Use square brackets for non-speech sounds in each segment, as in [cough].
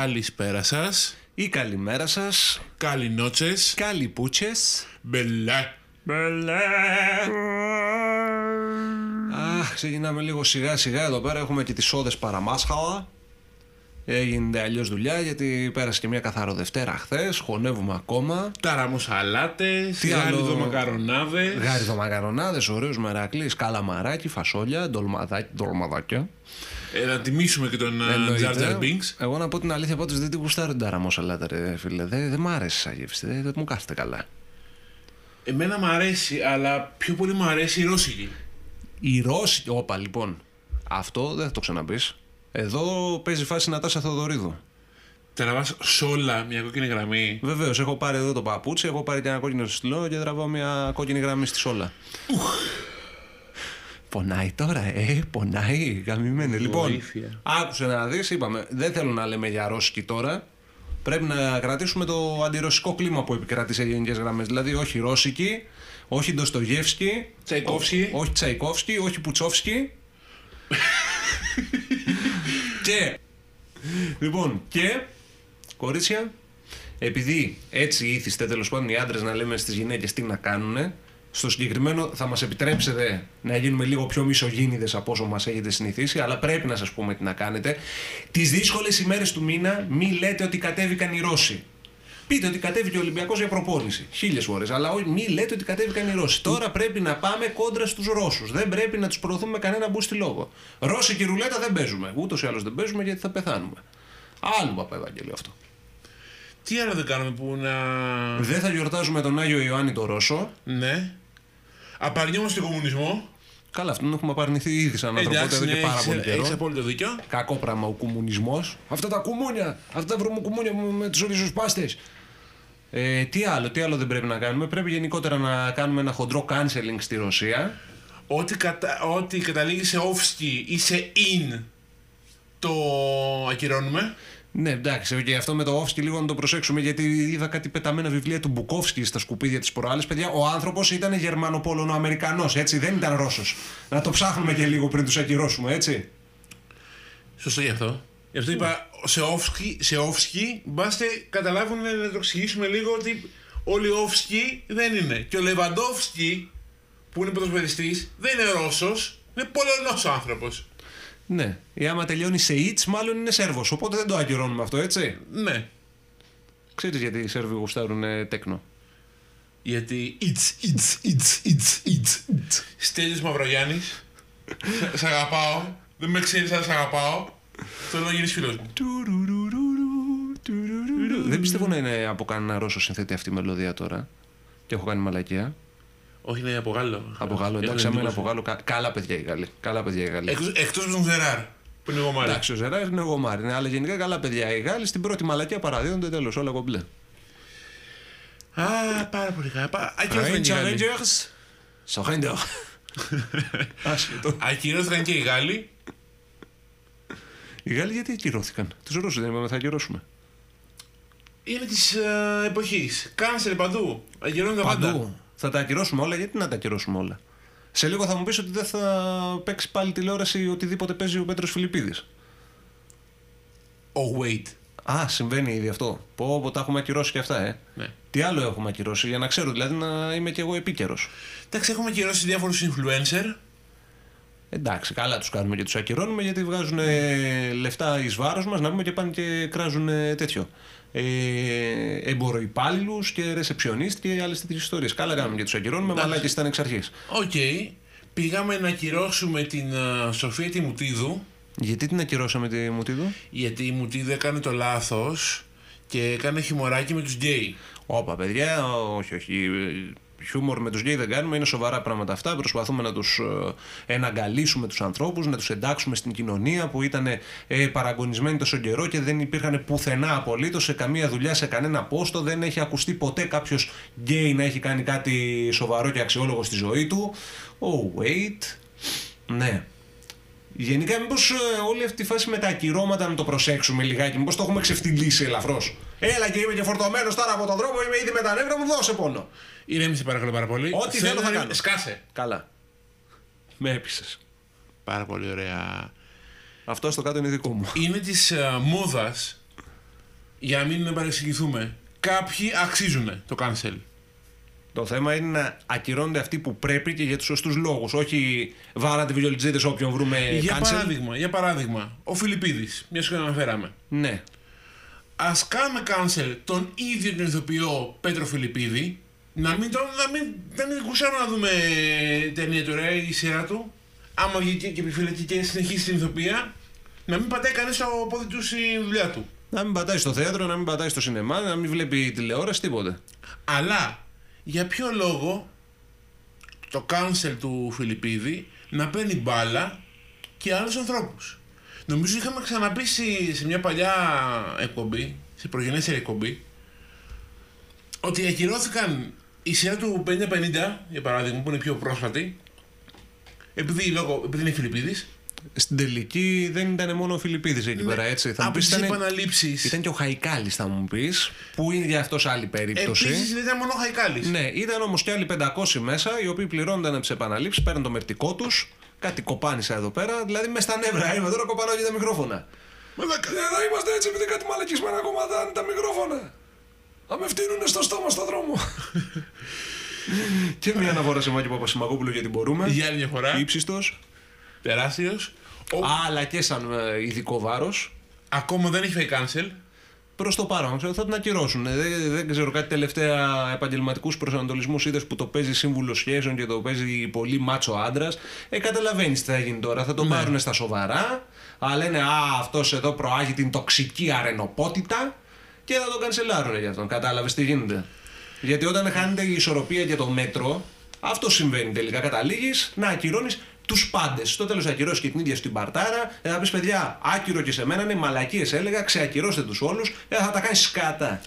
Καλησπέρα σας. Ή καλημέρα σας. Καληνότσες. Καλυπούτσες. Μπελέ. Μπελέ. Αχ, ξεκινάμε λίγο σιγά σιγά εδώ πέρα. Έχουμε και τις όδες παραμάσχαλα. Έγινε αλλιώς δουλειά γιατί πέρασε και μια καθαρό Δευτέρα χθες. Χωνεύουμε ακόμα. Ταραμοσαλάτες. Τι άλλο; Γάλιδο μακαρονάδες. Γάριδο μακαρονάδες, ωραίους μερακλή, καλαμαράκι, φασόλια, ντολμαδάκι, ντολμαδάκια. Ε, να τιμήσουμε και τον Εννοείται. Jar Jar Binks. Εγώ να πω την αλήθεια, πάντως δεν την γουστάρω την ταραμόσαλάτα, ρε φίλε. Δεν, δεν μ' άρεσε σαν γεύση. Δεν, δεν μου κάθεται καλά. Εμένα μου αρέσει, αλλά πιο πολύ μου αρέσει η ρώσικη. Η Ρώση. Όπα, λοιπόν. Αυτό δεν θα το ξαναπείς. Εδώ παίζει φάση Νατάσα Θεοδωρίδου. Τραβάς σε όλα μια κόκκινη γραμμή. Βεβαίως, έχω πάρει εδώ το παπούτσι, έχω πάρει και ένα κόκκινο στυλό και τραβάω μια κόκκινη γραμμή στη σόλα. Πονάει τώρα, ε, πονάει, γαμημένη. Λοιπόν, Βοήθεια. άκουσε να δεις, είπαμε, δεν θέλω να λέμε για ρώσικη τώρα. Πρέπει να κρατήσουμε το αντιρωσικό κλίμα που επικρατεί σε γενικές γραμμές. Δηλαδή, όχι ρώσικη, όχι Ντοστογεύσκη, Τσαϊκόφσκι. ό- όχι Τσαϊκόφσκι, όχι Πουτσόφσκι. [laughs] και, λοιπόν, και, κορίτσια, επειδή έτσι ήθιστε τέλος πάντων οι άντρες να λέμε στις γυναίκες τι να κάνουν, στο συγκεκριμένο θα μας επιτρέψετε να γίνουμε λίγο πιο μισογίνηδε από όσο μας έχετε συνηθίσει, αλλά πρέπει να σας πούμε τι να κάνετε. Τις δύσκολες ημέρες του μήνα, μη λέτε ότι κατέβηκαν οι Ρώσοι. Πείτε ότι κατέβηκε ο Ολυμπιακός για προπόνηση. Χίλιες φορές. Αλλά όχι, μη λέτε ότι κατέβηκαν οι Ρώσοι. Τώρα πρέπει να πάμε κόντρα στους Ρώσους. Δεν πρέπει να τους προωθούμε με κανένα μπούστι λόγο. Ρώσικη ρουλέτα δεν παίζουμε. Ούτως ή άλλως δεν παίζουμε γιατί θα πεθάνουμε. Άλλο παπά Ευαγγέλιο αυτό. Τι άλλο δεν κάνουμε που να... Δεν θα γιορτάζουμε τον Άγιο Ιωάννη το Ρώσο. Ναι. Απαρνιόμαστε τον κομμουνισμό. Καλά, αυτόν έχουμε απαρνηθεί ήδη σαν ανθρωπότητα εδώ ναι, και πάρα έχεις- πολύ έχεις καιρό. απόλυτο δίκιο. Κακό πράγμα ο κομμουνισμός. Αυτά τα κουμούνια, αυτά τα βρωμοκουμούνια με, με τους ριζοσπάστε. Ε, τι άλλο, τι άλλο δεν πρέπει να κάνουμε. Πρέπει γενικότερα να κάνουμε ένα χοντρό canceling στη Ρωσία. Ό,τι, κατα... ό,τι καταλήγει σε όφσκι ή σε in το ακυρώνουμε. Ναι, εντάξει, και αυτό με το Όφσκι λίγο να το προσέξουμε γιατί είδα κάτι πεταμένα βιβλία του Μπουκόφσκι στα σκουπίδια της προάλλη. Παιδιά, ο άνθρωπος ήταν Γερμανοπόλωνο-Αμερικανό, έτσι, δεν ήταν Ρώσος. Να το ψάχνουμε και λίγο πριν τους ακυρώσουμε, έτσι. Σωστό γι' αυτό. Γι' αυτό είπα σε όφσκι, σε όφσκι μπάστε καταλάβουν να το εξηγήσουμε λίγο ότι όλοι οι όφσκι δεν είναι. Και ο Λεβαντόφσκι που είναι ποδοσφαιριστής δεν είναι Ρώσος, είναι Πολωνός άνθρωπος. Ναι. Ή άμα τελειώνει σε ιτς, μάλλον είναι Σέρβος. Οπότε δεν το ακυρώνουμε αυτό, έτσι. Ναι. Ξέρεις γιατί οι Σέρβοι γουστάρουν ε, τέκνο. Γιατί it's, it's, it's, it's, it's, it's. Στέλιος Μαυρογιάννης, σ' σ' αγαπάω, δεν με ξέρεις αλλά σ' αγαπάω, θέλω να γίνεις φίλος μου. Δεν πιστεύω να είναι από κανένα Ρώσο συνθέτη αυτή η μελωδία τώρα. Και έχω κάνει μαλακία. Όχι, είναι από Γάλλο. Από Γάλλο, Έχω εντάξει, άμα είναι εντύπωση. από Γάλλο. κα- Καλά παιδιά οι Γάλλοι. Καλά παιδιά οι Γάλλοι. Εκτός, εκτός από τον Ζεράρ, που είναι εγώ μάλλον. Εντάξει, ο Ζεράρ είναι εγώ Μάρι. Ναι, αλλά γενικά καλά παιδιά οι Γάλλοι στην πρώτη μαλακία παραδίδονται τέλος. Όλα κομπλέ. Α, πάρα πολύ καλά. Πα- Ακυρώθηκαν και οι Γάλλοι. Rangers. Surrender. [laughs] Άσχετο. Ακυρώθηκαν και οι Γάλλοι. Οι Γάλλοι γιατί ακυρώθηκαν; Τους Ρώσους δεν είπαμε θα ακυρώσουμε. Είναι της ε, εποχής. Κάνσελ παντού. Ακυρώνουν τα πάντα. Παντού. Θα τα ακυρώσουμε όλα, γιατί να τα ακυρώσουμε όλα; Σε λίγο θα μου πεις ότι δεν θα παίξει πάλι τηλεόραση οτιδήποτε παίζει ο Πέτρος Φιλιππίδης. Oh, wait. Α, συμβαίνει ήδη αυτό. Πω, πω τα έχουμε ακυρώσει και αυτά, ε. Ναι. Τι άλλο έχουμε ακυρώσει, για να ξέρω δηλαδή να είμαι κι εγώ επίκαιρος. Εντάξει, έχουμε ακυρώσει διάφορους influencer. Εντάξει, καλά τους κάνουμε και τους ακυρώνουμε γιατί βγάζουν ε, λεφτά εις βάρος μας να πούμε και πάνε και κράζουν ε, τέτοιο. Ε, Εμποροϋπάλληλου και ρεσεψιονίστ και άλλες τέτοιες ιστορίες. Καλά κάνουμε και τους ακυρώνουμε, Εντάξει. μαλάκι ήταν εξ αρχής. Οκ. Πήγαμε να ακυρώσουμε την ε, Σοφία τη Μουτίδου. Γιατί την ακυρώσαμε τη Μουτίδου; Γιατί η Μουτίδου έκανε το λάθος και έκανε χιουμοράκι με τους γκέι. Όπα, παιδιά, όχι, όχι. Χιούμορ με τους γκέι δεν κάνουμε, είναι σοβαρά πράγματα αυτά. Προσπαθούμε να τους ε, εναγκαλίσουμε τους ανθρώπους, να τους εντάξουμε στην κοινωνία που ήταν ε, παραγωνισμένοι τόσο καιρό και δεν υπήρχαν πουθενά απολύτως σε καμία δουλειά, σε κανένα πόστο. Δεν έχει ακουστεί ποτέ κάποιος γκέι να έχει κάνει κάτι σοβαρό και αξιόλογο στη ζωή του. Oh, wait. Ναι. Γενικά, μήπως όλη αυτή τη φάση με τα ακυρώματα να το προσέξουμε λιγάκι, μήπως το έχουμε ξεφτυλίσει ελαφρώς. Έλα και είμαι και φορτωμένος τώρα από τον δρόμο, είμαι ήδη με τα νεύρα μου, δώσε πόνο. Ηρέμησε παρακαλώ πάρα πολύ. Ό,τι θέλω θα να- κάνω. Σκάσε. Καλά. Με έπεισες. Πάρα πολύ ωραία. Αυτό στο κάτω είναι δικό μου. Είναι της μόδας για να μην παρεξηγηθούμε, κάποιοι αξίζουν το cancel. Το θέμα είναι να ακυρώνονται αυτοί που πρέπει και για τους σωστούς λόγους. Όχι βάρατε βιολιτζίδες όποιον βρούμε για, cancel. παράδειγμα, για παράδειγμα, ο Φιλιππίδης, μια που αναφέραμε. Ναι. Α κάνουμε cancel τον ίδιο τον ηθοποιό Πέτρο Φιλιππίδη, να μην τον. να μην, να μην γουσάρουμε να δούμε ταινία του ρε, η σειρά του. Άμα βγει και επιφυλακή και συνεχίσει την ηθοποιία, να μην πατάει κανείς το πόδι του στη δουλειά του. Να μην πατάει στο θέατρο, να μην πατάει στο σινεμά, να μην βλέπει τηλεόραση, τίποτε. Αλλά για ποιο λόγο το cancel του Φιλιππίδη να παίρνει μπάλα και άλλους ανθρώπους; Νομίζω είχαμε ξαναπεί σε- σε μια παλιά εκπομπή, σε προγενέστερη εκπομπή, ότι ακυρώθηκαν η σειρά του 50-50, για παράδειγμα, που είναι πιο πρόσφατη, επειδή, λόγω, επειδή είναι Φιλιππίδης, Στην τελική δεν ήταν μόνο ο Φιλιππίδης εκεί πέρα, έτσι. Θα μου από πεις, τις ήταν, επαναλήψεις. ήταν και ο Χαϊκάλης, θα μου πεις, που είναι για αυτός άλλη περίπτωση. Επίσης δεν ήταν μόνο ο Χαϊκάλης. Ναι, ήταν όμως και άλλοι 500 μέσα, οι οποίοι πληρώνονταν από τις επαναλήψεις, παίρνουν το μερτικό τους, κάτι κοπάνισα εδώ πέρα, δηλαδή μες στα νεύρα. Είμαι τώρα κοπανάω για τα μικρόφωνα. Μαλάκα. Εδώ είμαστε έτσι επειδή κάτι μαλακισμένα κομμάτια είναι τα μικρόφωνα. Θα με φτύνουν στο στόμα στο δρόμο. [laughs] και μια αναφορά σε Μάκη Παπασημακόπουλο γιατί μπορούμε. Για άλλη μια φορά, Ήψιστος. Τεράστιος. Ο- Αλλά και σαν ε, ειδικό βάρος. Ακόμα δεν έχει φάει cancel. Προς το παρόν, ξέρω, θα την ακυρώσουν. Ε, Δεν, δεν ξέρω κάτι τελευταία επαγγελματικούς προσανατολισμούς είδες που το παίζει σύμβουλο σχέσεων και το παίζει πολύ μάτσο άντρας. Ε, καταλαβαίνεις τι θα γίνει τώρα. Θα τον Ναι. πάρουν στα σοβαρά. Αλλά λένε Α, αυτός εδώ προάγει την τοξική αρενοπότητα και θα τον κανσελάρουν για αυτόν. Κατάλαβες τι γίνεται; Γιατί όταν χάνεται η ισορροπία και το μέτρο, αυτό συμβαίνει τελικά. Καταλήγεις να ακυρώνεις τους πάντες. Στο τέλος ακυρώσει και την ίδια στην παρτάρα. Ε, θα πεις παιδιά, άκυρο και σε μένα είναι μαλακίες έλεγα, ξεακυρώστε τους όλους. Ε, θα τα κάνει σκάτα.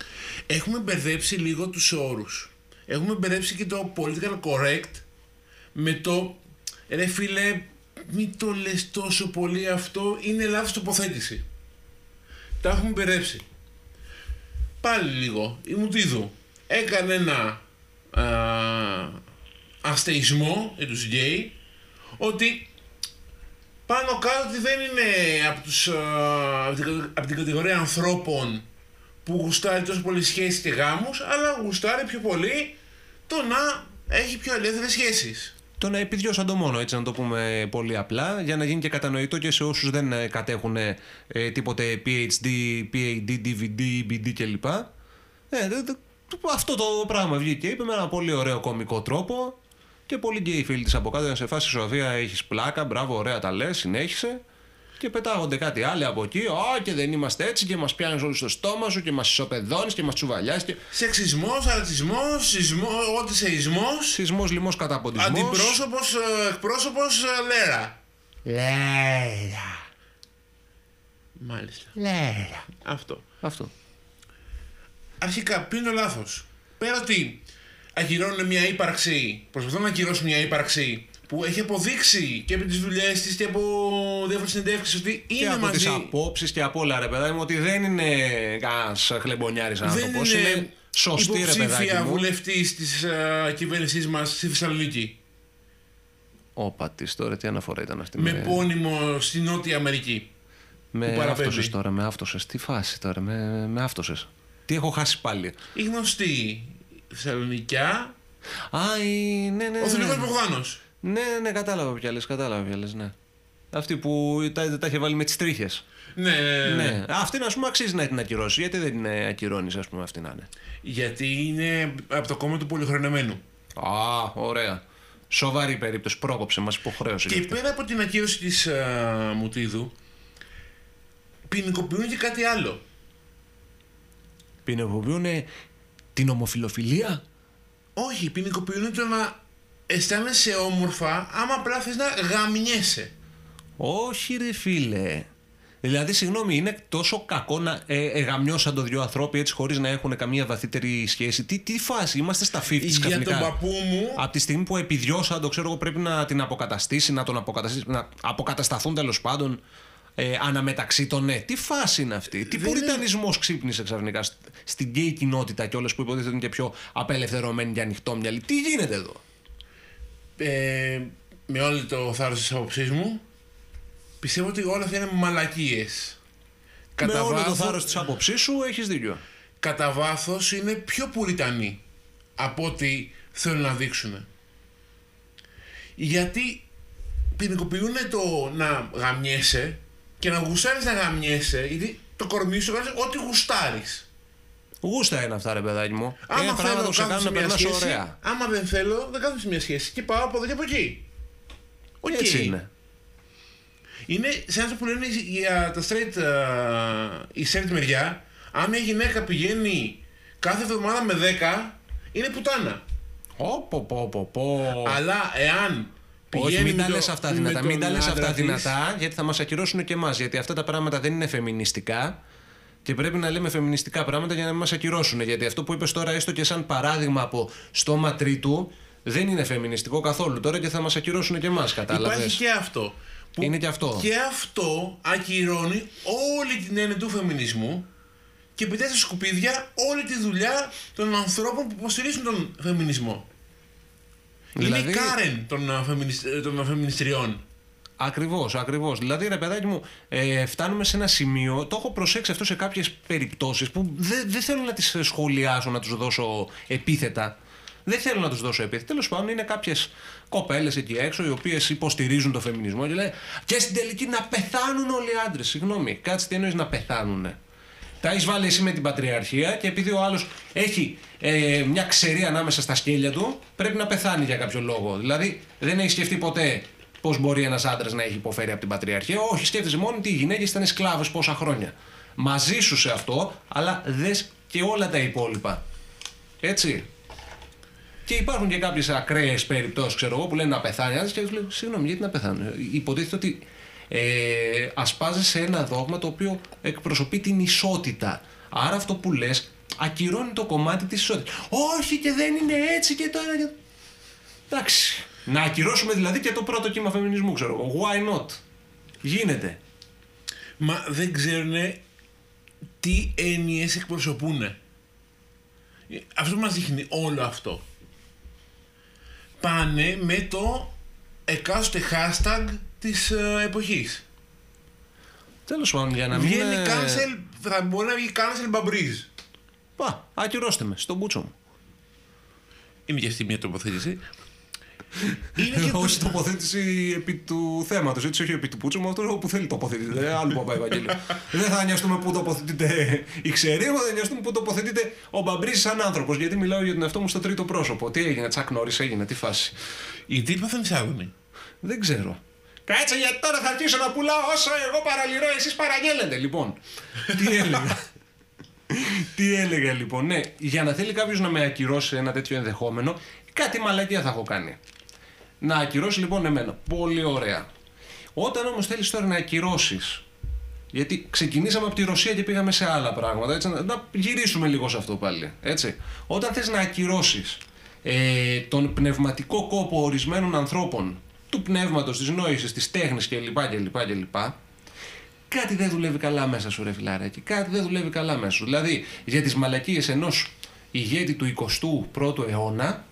Έχουμε μπερδέψει λίγο τους όρους. Έχουμε μπερδέψει και το political correct με το ρε φίλε μην το λες τόσο πολύ αυτό είναι λάθος τοποθέτηση. Τα έχουμε μπερδέψει. Πάλι λίγο. Η Μουτίδου έκανε ένα α, αστεϊσμό για τους γκέι ότι πάνω κάτω ότι δεν είναι από, τους, α, από την- από την κατηγορία ανθρώπων που γουστάρει τόσο πολύ σχέσεις και γάμους, αλλά γουστάρει πιο πολύ το να έχει πιο ελεύθερες σχέσεις. Το να επιδιώσαν το μόνο, έτσι να το πούμε πολύ απλά, για να γίνει και κατανοητό και σε όσους δεν ε, κατέχουν ε, τίποτε PhD, PhD, DVD, BD κλπ. Ε, δε- δε- αυτό το πράγμα βγήκε, είπε με ένα πολύ ωραίο κομικό τρόπο και πολύ γκέι φίλοι της από κάτω, να σε φάση Σοφία έχεις πλάκα, μπράβο, ωραία τα λες, συνέχισε. Και πετάγονται κάτι άλλοι από εκεί. Α, και δεν είμαστε έτσι και μας πιάνεις όλου στο στόμα σου και μας ισοπεδώνεις και μας τσουβαλιάς. Και... Σεξισμός, ρατσισμός, σεισμό, ό,τι σεισμός, Σεισμός, λοιμός, καταποντισμός. αντιπρόσωπος, ε, εκπρόσωπος, ε, λέρα. Λέρα. Μάλιστα. Λέρα. Αυτό. Αυτό. Αρχικά, ποιο είναι το λάθος; Πέρα ότι ακυρώνουν μια ύπαρξη, προσπαθούν να ακυρώσουν μια ύπαρξη που έχει αποδείξει και από τις δουλειές της και από διάφορες συνεντεύξεις ότι Και είναι από τις μαζί. απόψεις και από όλα, ρε παιδάκι μου, ότι δεν είναι κανένα χλεμπονιάρης Δεν άνθρωπος. Είναι, είναι σωστή, ρε παιδάκι υποψήφια μου. βουλευτής της uh, κυβέρνησής μας στη Θεσσαλονίκη. Όπα της τώρα, τι αναφορά ήταν αυτή. Με πόνιμο στη Νότια Αμερική. με που παραπέμπει. άφτωσες τώρα, με άφτωσες. Τι φάση τώρα, με, με άφτωσες. Τι έχω χάσει πάλι. Η γνωστή Θεσσαλονικιά, Α, η... ναι, ναι, ο Θηλυκός ναι. Μπογδάνος. Ναι, ναι, κατάλαβα ποια λες, κατάλαβα ποια λες, ναι. Αυτή που τα, τα είχε βάλει με τις τρίχες. Ναι, ναι, ναι. Ναι. Αυτή, ας πούμε, αξίζει να την ακυρώσει. Γιατί δεν την ε, ακυρώνεις, ας πούμε, αυτή να είναι; Γιατί είναι από το κόμμα του πολυχρονεμένου. Α, ωραία. Σοβαρή περίπτωση. Πρόκοψε, μας υποχρέωσε. Και γι' αυτό. πέρα από την ακύρωση της α, Μουτίδου, ποινικοποιούν και κάτι άλλο. Ποινικοποιούν την ομοφιλοφιλία; Όχι, ποινικοποιούν το να αισθάνεσαι όμορφα άμα απλά θες να γαμιέσαι. Όχι, ρε φίλε. Δηλαδή, συγγνώμη, είναι τόσο κακό να ε, εγαμιώσαν το δυο ανθρώποι έτσι χωρίς να έχουν καμία βαθύτερη σχέση. Τι, τι φάση, είμαστε στα 50 Για ξαφνικά. τον παππού μου, Από τη στιγμή που επιδιώσαν, το ξέρω εγώ, πρέπει να την αποκαταστήσει, να τον αποκαταστήσει, να αποκατασταθούν τέλος πάντων ε, αναμεταξύ των ναι. Τι φάση είναι αυτή, τι Δεν πουριτανισμός ξύπνησε ξαφνικά σ- στην γκέι κοινότητα και όλες που υποτίθεται είναι και πιο απελευθερωμένοι και ανοιχτόμυαλοι. Τι γίνεται εδώ; ε, με όλο το θάρρος της άποψής μου, πιστεύω ότι όλα αυτά είναι μαλακίες. κατά Με όλο το βάθος- θάρρος της άποψής σου έχεις δίκιο. κατά βάθος είναι πιο πουριτανοί από ό,τι θέλουν να δείξουν. Γιατί ποινικοποιούν το να γαμιέσαι και να γουστάρεις να γαμιέσαι, γιατί το κορμί σου κάνει ό,τι γουστάρεις. Γούστα είναι αυτά, ρε παιδάκι μου. Άμα είναι πράγματα θέλω που σε κάθομαι κάνουν να σε μια περνάς σχέση, ωραία. άμα δεν θέλω, δεν κάθομαι σε μια σχέση και πάω από εδώ και από εκεί. Οκ. Έτσι είναι. Είναι σαν αυτό που λένε για τα straight, α, η straight μεριά, αν μια γυναίκα πηγαίνει κάθε εβδομάδα με 10, είναι πουτάνα. Όπο, πω, πω, πω. Αλλά εάν πηγαίνει Όχι, μην με τα το- λες αυτά με δυνατά. τον Μην τα λες άντρα αυτά της, δυνατά, γιατί θα μας ακυρώσουν και εμάς. Γιατί αυτά τα πράγματα δεν είναι φεμινιστικά. Και πρέπει να λέμε φεμινιστικά πράγματα για να μην μας ακυρώσουν. Γιατί αυτό που είπες τώρα, έστω και σαν παράδειγμα από στόμα τρίτου, δεν είναι φεμινιστικό καθόλου τώρα και θα μας ακυρώσουν και εμάς. Κατάλαβες; Υπάρχει και αυτό. Που Είναι και αυτό. Και αυτό ακυρώνει όλη την έννοια του φεμινισμού και πετάει στα σκουπίδια όλη τη δουλειά των ανθρώπων που υποστηρίζουν τον φεμινισμό. Είναι Δηλαδή- η Κάρεν των, α, φεμινισ- ε, των φεμινιστριών. Ακριβώς, ακριβώς. Δηλαδή, ρε παιδάκι μου, ε, φτάνουμε σε ένα σημείο. Το έχω προσέξει αυτό σε κάποιες περιπτώσεις που δεν δεν θέλω να τις σχολιάσω, να τους δώσω επίθετα. Δεν θέλω να τους δώσω επίθετα. Τέλος πάντων, είναι κάποιες κοπέλες εκεί έξω οι οποίες υποστηρίζουν το φεμινισμό και λένε Και στην τελική να πεθάνουν όλοι οι άντρες. Συγγνώμη, κάτσε τι εννοείς να πεθάνουν. Τα έχεις βάλει εσύ με την πατριαρχία και επειδή ο άλλος έχει ε, μια ξερή ανάμεσα στα σκέλια του, πρέπει να πεθάνει για κάποιο λόγο. Δηλαδή, δεν έχει σκεφτεί ποτέ πώς μπορεί ένας άντρας να έχει υποφέρει από την πατριαρχία. Όχι, σκέφτεσαι μόνο ότι οι γυναίκες ήταν σκλάβες πόσα χρόνια. Μαζί σου σε αυτό, αλλά δες και όλα τα υπόλοιπα. Έτσι. Και υπάρχουν και κάποιες ακραίες περιπτώσεις, ξέρω εγώ, που λένε να πεθάνει ένας και τους λέω: Συγγνώμη, γιατί να πεθάνει. Υποτίθεται ότι ε, ασπάζεσαι ένα δόγμα το οποίο εκπροσωπεί την ισότητα. Άρα αυτό που λες ακυρώνει το κομμάτι της ισότητας. Όχι και δεν είναι έτσι και τώρα. και- Εντάξει. Να ακυρώσουμε δηλαδή και το πρώτο κύμα φεμινισμού, ξέρω εγώ. Why not? Γίνεται. Μα δεν ξέρουν τι έννοιες εκπροσωπούν. Αυτό μας δείχνει όλο αυτό. Πάνε με το εκάστοτε hashtag της ε, εποχής. Τέλος πάντων, για να μην. Βγαίνει ε, cancel, θα μπορεί να βγει cancel μπαμπρίζ. Πα, ακυρώστε με, στον μπούτσο μου. Είναι και αυτή μια τοποθέτηση. Είναι και [laughs] Όχι το... τοποθέτηση επί του θέματος, έτσι όχι επί του πούτσου, με αυτό που θέλει τοποθετείται. Άλλο παπά Ευαγγέλιο. [laughs] δεν θα νοιαστούμε πού τοποθετείται η ξερή, αλλά θα νοιαστούμε πού τοποθετείται ο μπαμπρί σαν άνθρωπος. Γιατί μιλάω για τον εαυτό μου στο τρίτο πρόσωπο. Τι έγινε, τσακ νόρις έγινε, τι φάση. Οι τύποι πάθαν εισάγωνοι. Δεν ξέρω. Κάτσε γιατί τώρα θα αρχίσω να πουλάω όσο εγώ παραλυρώ, εσείς παραγγέλλετε. Λοιπόν, τι έλεγα; [laughs] τι έλεγα λοιπόν. Ναι, για να θέλει κάποιος να με ακυρώσει ένα τέτοιο ενδεχόμενο, κάτι μαλακία θα έχω κάνει. Να ακυρώσει λοιπόν εμένα. Πολύ ωραία. Όταν όμως θέλεις τώρα να ακυρώσεις. Γιατί ξεκινήσαμε από τη Ρωσία και πήγαμε σε άλλα πράγματα. Έτσι, να, να γυρίσουμε λίγο σε αυτό πάλι. Έτσι. Όταν θες να ακυρώσεις ε, τον πνευματικό κόπο ορισμένων ανθρώπων, του πνεύματος, της νόησης, της τέχνης κλπ. κλπ, κλπ κάτι δεν δουλεύει καλά μέσα σου, ρε φιλαράκι. Κάτι δεν δουλεύει καλά μέσα σου. Δηλαδή, για τις μαλακίες ενός ηγέτη του 21ου αιώνα,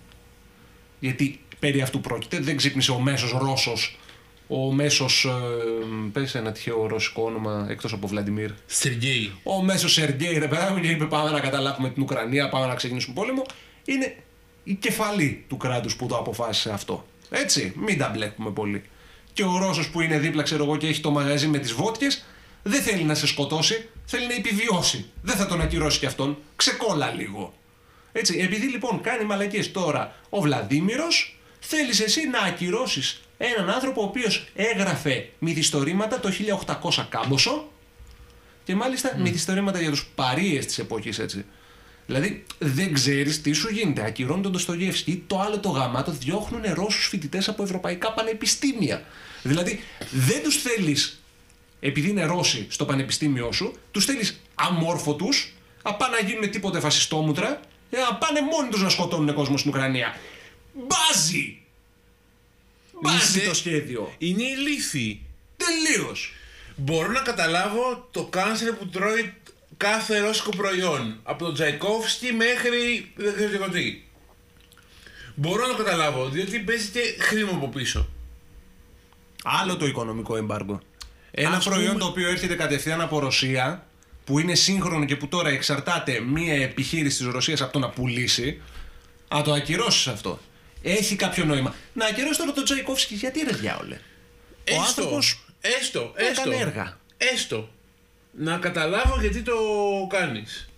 γιατί περί αυτού πρόκειται, δεν ξύπνησε ο μέσος Ρώσος, ο μέσος, ε, πες ένα τυχαίο ρωσικό όνομα εκτός από Βλαντιμίρ, Σεργέη. ο μέσος Σεργέη, ρε παιδάκι μου, και είπε: Πάμε να καταλάβουμε την Ουκρανία, πάμε να ξεκινήσουμε πόλεμο. Είναι η κεφαλή του κράτους που το αποφάσισε αυτό. Έτσι, μην τα μπλέκουμε πολύ. Και ο Ρώσος που είναι δίπλα, ξέρω εγώ, και έχει το μαγαζί με τις βότκες, δεν θέλει να σε σκοτώσει, θέλει να επιβιώσει. Δεν θα τον ακυρώσει κι αυτόν. Ξεκόλα λίγο. Έτσι, επειδή λοιπόν κάνει μαλακίες τώρα ο Βλαδίμηρος, θέλεις εσύ να ακυρώσεις έναν άνθρωπο ο οποίος έγραφε μυθιστορήματα το 1800 κάμποσο και μάλιστα μυθιστορήματα για τους παρείες της εποχής έτσι. Δηλαδή δεν ξέρεις τι σου γίνεται. Ακυρώνει τον Ντοστογεύσκη ή το άλλο το γαμάτο διώχνουν Ρώσους φοιτητές από ευρωπαϊκά πανεπιστήμια. Δηλαδή δεν τους θέλεις επειδή είναι Ρώσοι στο πανεπιστήμιό σου, τους θέλεις αμόρφωτους, απά να γίνουν τίποτε φασιστόμουτρα, ε, να πάνε μόνοι τους να σκοτώνουν κόσμο στην Ουκρανία. Μπάζει! Μπάζει Είστε- το σχέδιο. Είναι ηλίθιοι. Τελείως. Μπορώ να καταλάβω το κάνσερ που τρώει κάθε ρώσικο προϊόν. Από τον Τζαϊκόφσκι μέχρι δεν ξέρω και εγώ τι. Μπορώ να το καταλάβω, διότι παίζει και χρήμα από πίσω. Άλλο το οικονομικό εμπάργκο. Ένα Ας προϊόν πούμε- το οποίο έρχεται κατευθείαν από Ρωσία που είναι σύγχρονο και που τώρα εξαρτάται μία επιχείρηση της Ρωσίας από το να πουλήσει, να το ακυρώσεις αυτό. Έχει κάποιο νόημα. Να ακυρώσει τώρα τον Τζαϊκόφσκι, γιατί ρε διάολε; Ο Έστω, άνθρωπος έστω, έστω, έκανε έργα. έστω. Να καταλάβω γιατί το κάνεις.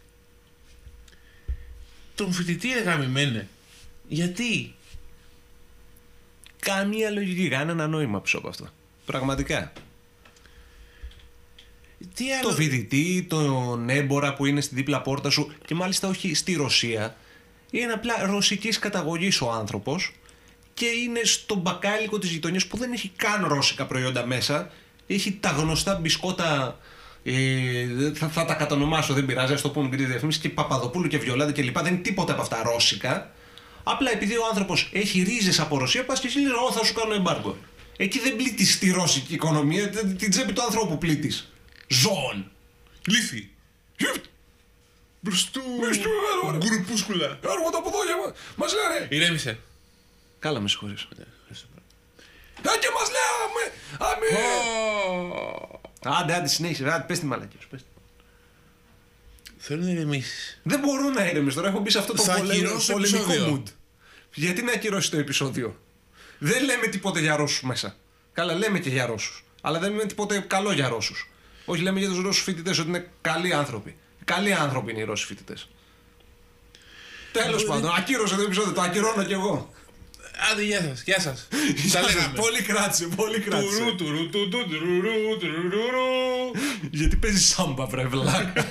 Τον φοιτητή ρε γαμημένε. Γιατί; Καμία λογική, κανένα νόημα πίσω από αυτό. Πραγματικά. Τι άλλο; Το φοιτητή, τον έμπορα που είναι στην δίπλα πόρτα σου και μάλιστα όχι στη Ρωσία. Είναι απλά ρωσικής καταγωγής ο άνθρωπος και είναι στο μπακάλικο της γειτονιάς που δεν έχει καν ρώσικα προϊόντα μέσα. Έχει τα γνωστά μπισκότα. Ε, θα, θα τα κατονομάσω, δεν πειράζει, ας το πούμε μικρή διαφήμιση. Και Παπαδοπούλου και Βιολάδη και λοιπά. Δεν είναι τίποτα από αυτά ρώσικα. Απλά επειδή ο άνθρωπος έχει ρίζες από Ρωσία, πας και εσύ λες, Ω, θα σου κάνω εμπάργκο. Εκεί δεν πλήττεις τη ρώσικη οικονομία, την την τσέπη του ανθρώπου πλήττεις. Ζώων. Λύθη. Μπροστού. Μπροστού, ε, ωραία. Γκρουπούσκουλα. Έρχονται από εδώ και μα λένε. Ηρέμησε. Καλά, με συγχωρείς. Ε, και μας λέει, αμέ. Άντε, άντε, συνέχισε. Άντε, πες τη μαλακία σου. πες τη. Θέλω να ηρεμήσεις. Δεν μπορώ να ηρεμήσω τώρα. Έχω μπει σε αυτό το Θα πολε- ακυρώσω το πολεμικό επεισόδιο. mood. Γιατί να ακυρώσει το επεισόδιο; Δεν λέμε τίποτε για Ρώσους μέσα. Καλά, λέμε και για Ρώσους. Αλλά δεν λέμε τίποτε καλό για Ρώσους. Όχι, λέμε για τους Ρώσους φοιτητές ότι είναι καλοί άνθρωποι. Καλοί άνθρωποι είναι οι Ρώσοι φοιτητές. Τέλος πάντων, ακύρωσε το επεισόδιο, το ακυρώνω κι εγώ. Άντε, γεια σας. Γεια σας. [laughs] Τα λέγαμε. Πολύ κράτησε, πολύ κράτησε. Τουρού, τουρού, του, του, τουρουρού, τουρουρουρού. Γιατί παίζει σάμπα, βρε βλάκα.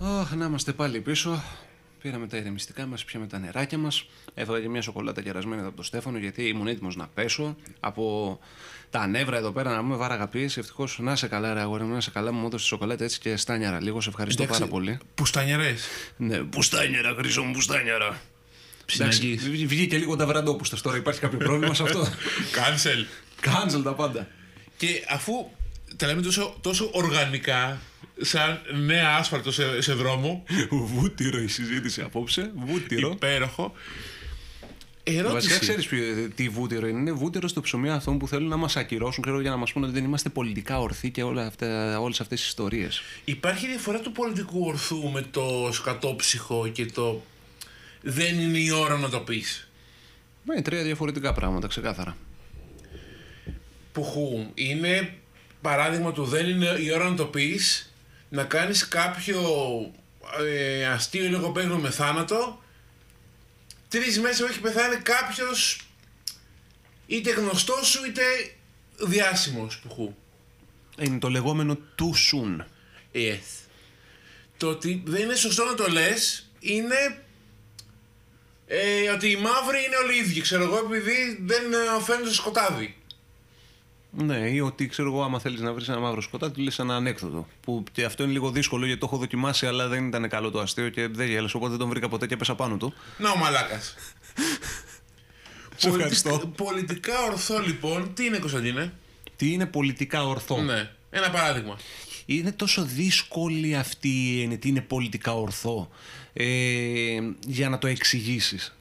Αχ, να είμαστε πάλι πίσω. Πήραμε τα ηρεμιστικά μας, πιάμε τα νεράκια μας. Έφαγα και μια σοκολάτα κερασμένη από τον Στέφανο γιατί ήμουν έτοιμος να πέσω. Από τα νεύρα εδώ πέρα να μου βάραγα πίεση. Ευτυχώς να σε καλά, ρε αγόρι μου, να σε καλά, μου έδωσες σοκολάτα έτσι και στάνιαρα λίγο. Σε ευχαριστώ Εντάξει, πάρα πολύ. Πουστανιαρές. Ναι, πουστάνιαρα, χρυσό μου, πουστάνιαρα. Ψινακής. Εντάξει, βγ- Βγήκε λίγο τα βραντόπουστα τώρα. Υπάρχει κάποιο πρόβλημα σε αυτό. [laughs] Cancel. Cancel τα πάντα. Και αφού τα λέμε τόσο, τόσο οργανικά, σαν νέα άσφαλτο σε, σε δρόμο, Βούτυρο η συζήτηση απόψε. Βούτυρο. υπέροχο. Βασικά Ερώτηση. ξέρεις τι βούτυρο είναι. Είναι βούτυρο στο ψωμί αυτών που θέλουν να μας ακυρώσουν ξέρω, για να μας πούνε ότι δεν είμαστε πολιτικά ορθοί και όλες αυτές τις ιστορίες. Υπάρχει διαφορά του πολιτικού ορθού με το σκατόψυχο και το δεν είναι η ώρα να το πεις. Ναι, τρία διαφορετικά πράγματα, ξεκάθαρα. Πουχού. Είναι παράδειγμα του δεν είναι η ώρα να το πεις, να κάνεις κάποιο ε, αστείο λογοπαίγνιο με θάνατο, τρεις μέσα που έχει πεθάνει κάποιος είτε γνωστός σου είτε διάσημος πουχού. Είναι το λεγόμενο too soon. Yes. Το ότι δεν είναι σωστό να το λες είναι ε, ότι οι μαύροι είναι όλοι ίδιοι, ξέρω εγώ, επειδή δεν ε, φαίνονται στο σκοτάδι. Ναι, ή ότι ξέρω εγώ, άμα θέλεις να βρεις ένα μαύρο σκοτάδι, λες ένα ανέκδοτο. Που και αυτό είναι λίγο δύσκολο γιατί το έχω δοκιμάσει, αλλά δεν ήταν καλό το αστείο και δεν γέλασε. Οπότε δεν τον βρήκα ποτέ και έπεσα πάνω του. Να ο μαλάκας. [laughs] Σε ευχαριστώ. Πολιτικά ορθό λοιπόν, τι είναι Κωνσταντίνε; Τι είναι πολιτικά ορθό; Ναι, ένα παράδειγμα. Είναι τόσο δύσκολη αυτή η έννοια, τι είναι πολιτικά ορθό, ε, για να το εξηγήσεις.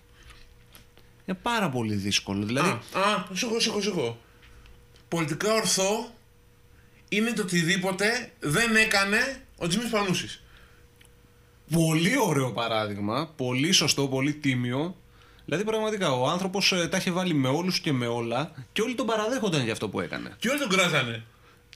Είναι πάρα πολύ δύσκολο. Δηλαδή, Α, α, σου έχω, σου έχω, σου έχω. Πολιτικά ορθό είναι το οτιδήποτε δεν έκανε ο Τζίμις Πανούσης. πολύ ωραίο παράδειγμα, πολύ σωστό, πολύ τίμιο. Δηλαδή, πραγματικά, ο άνθρωπος τα είχε βάλει με όλους και με όλα και όλοι τον παραδέχονταν για αυτό που έκανε. Και όλοι τον κράζανε.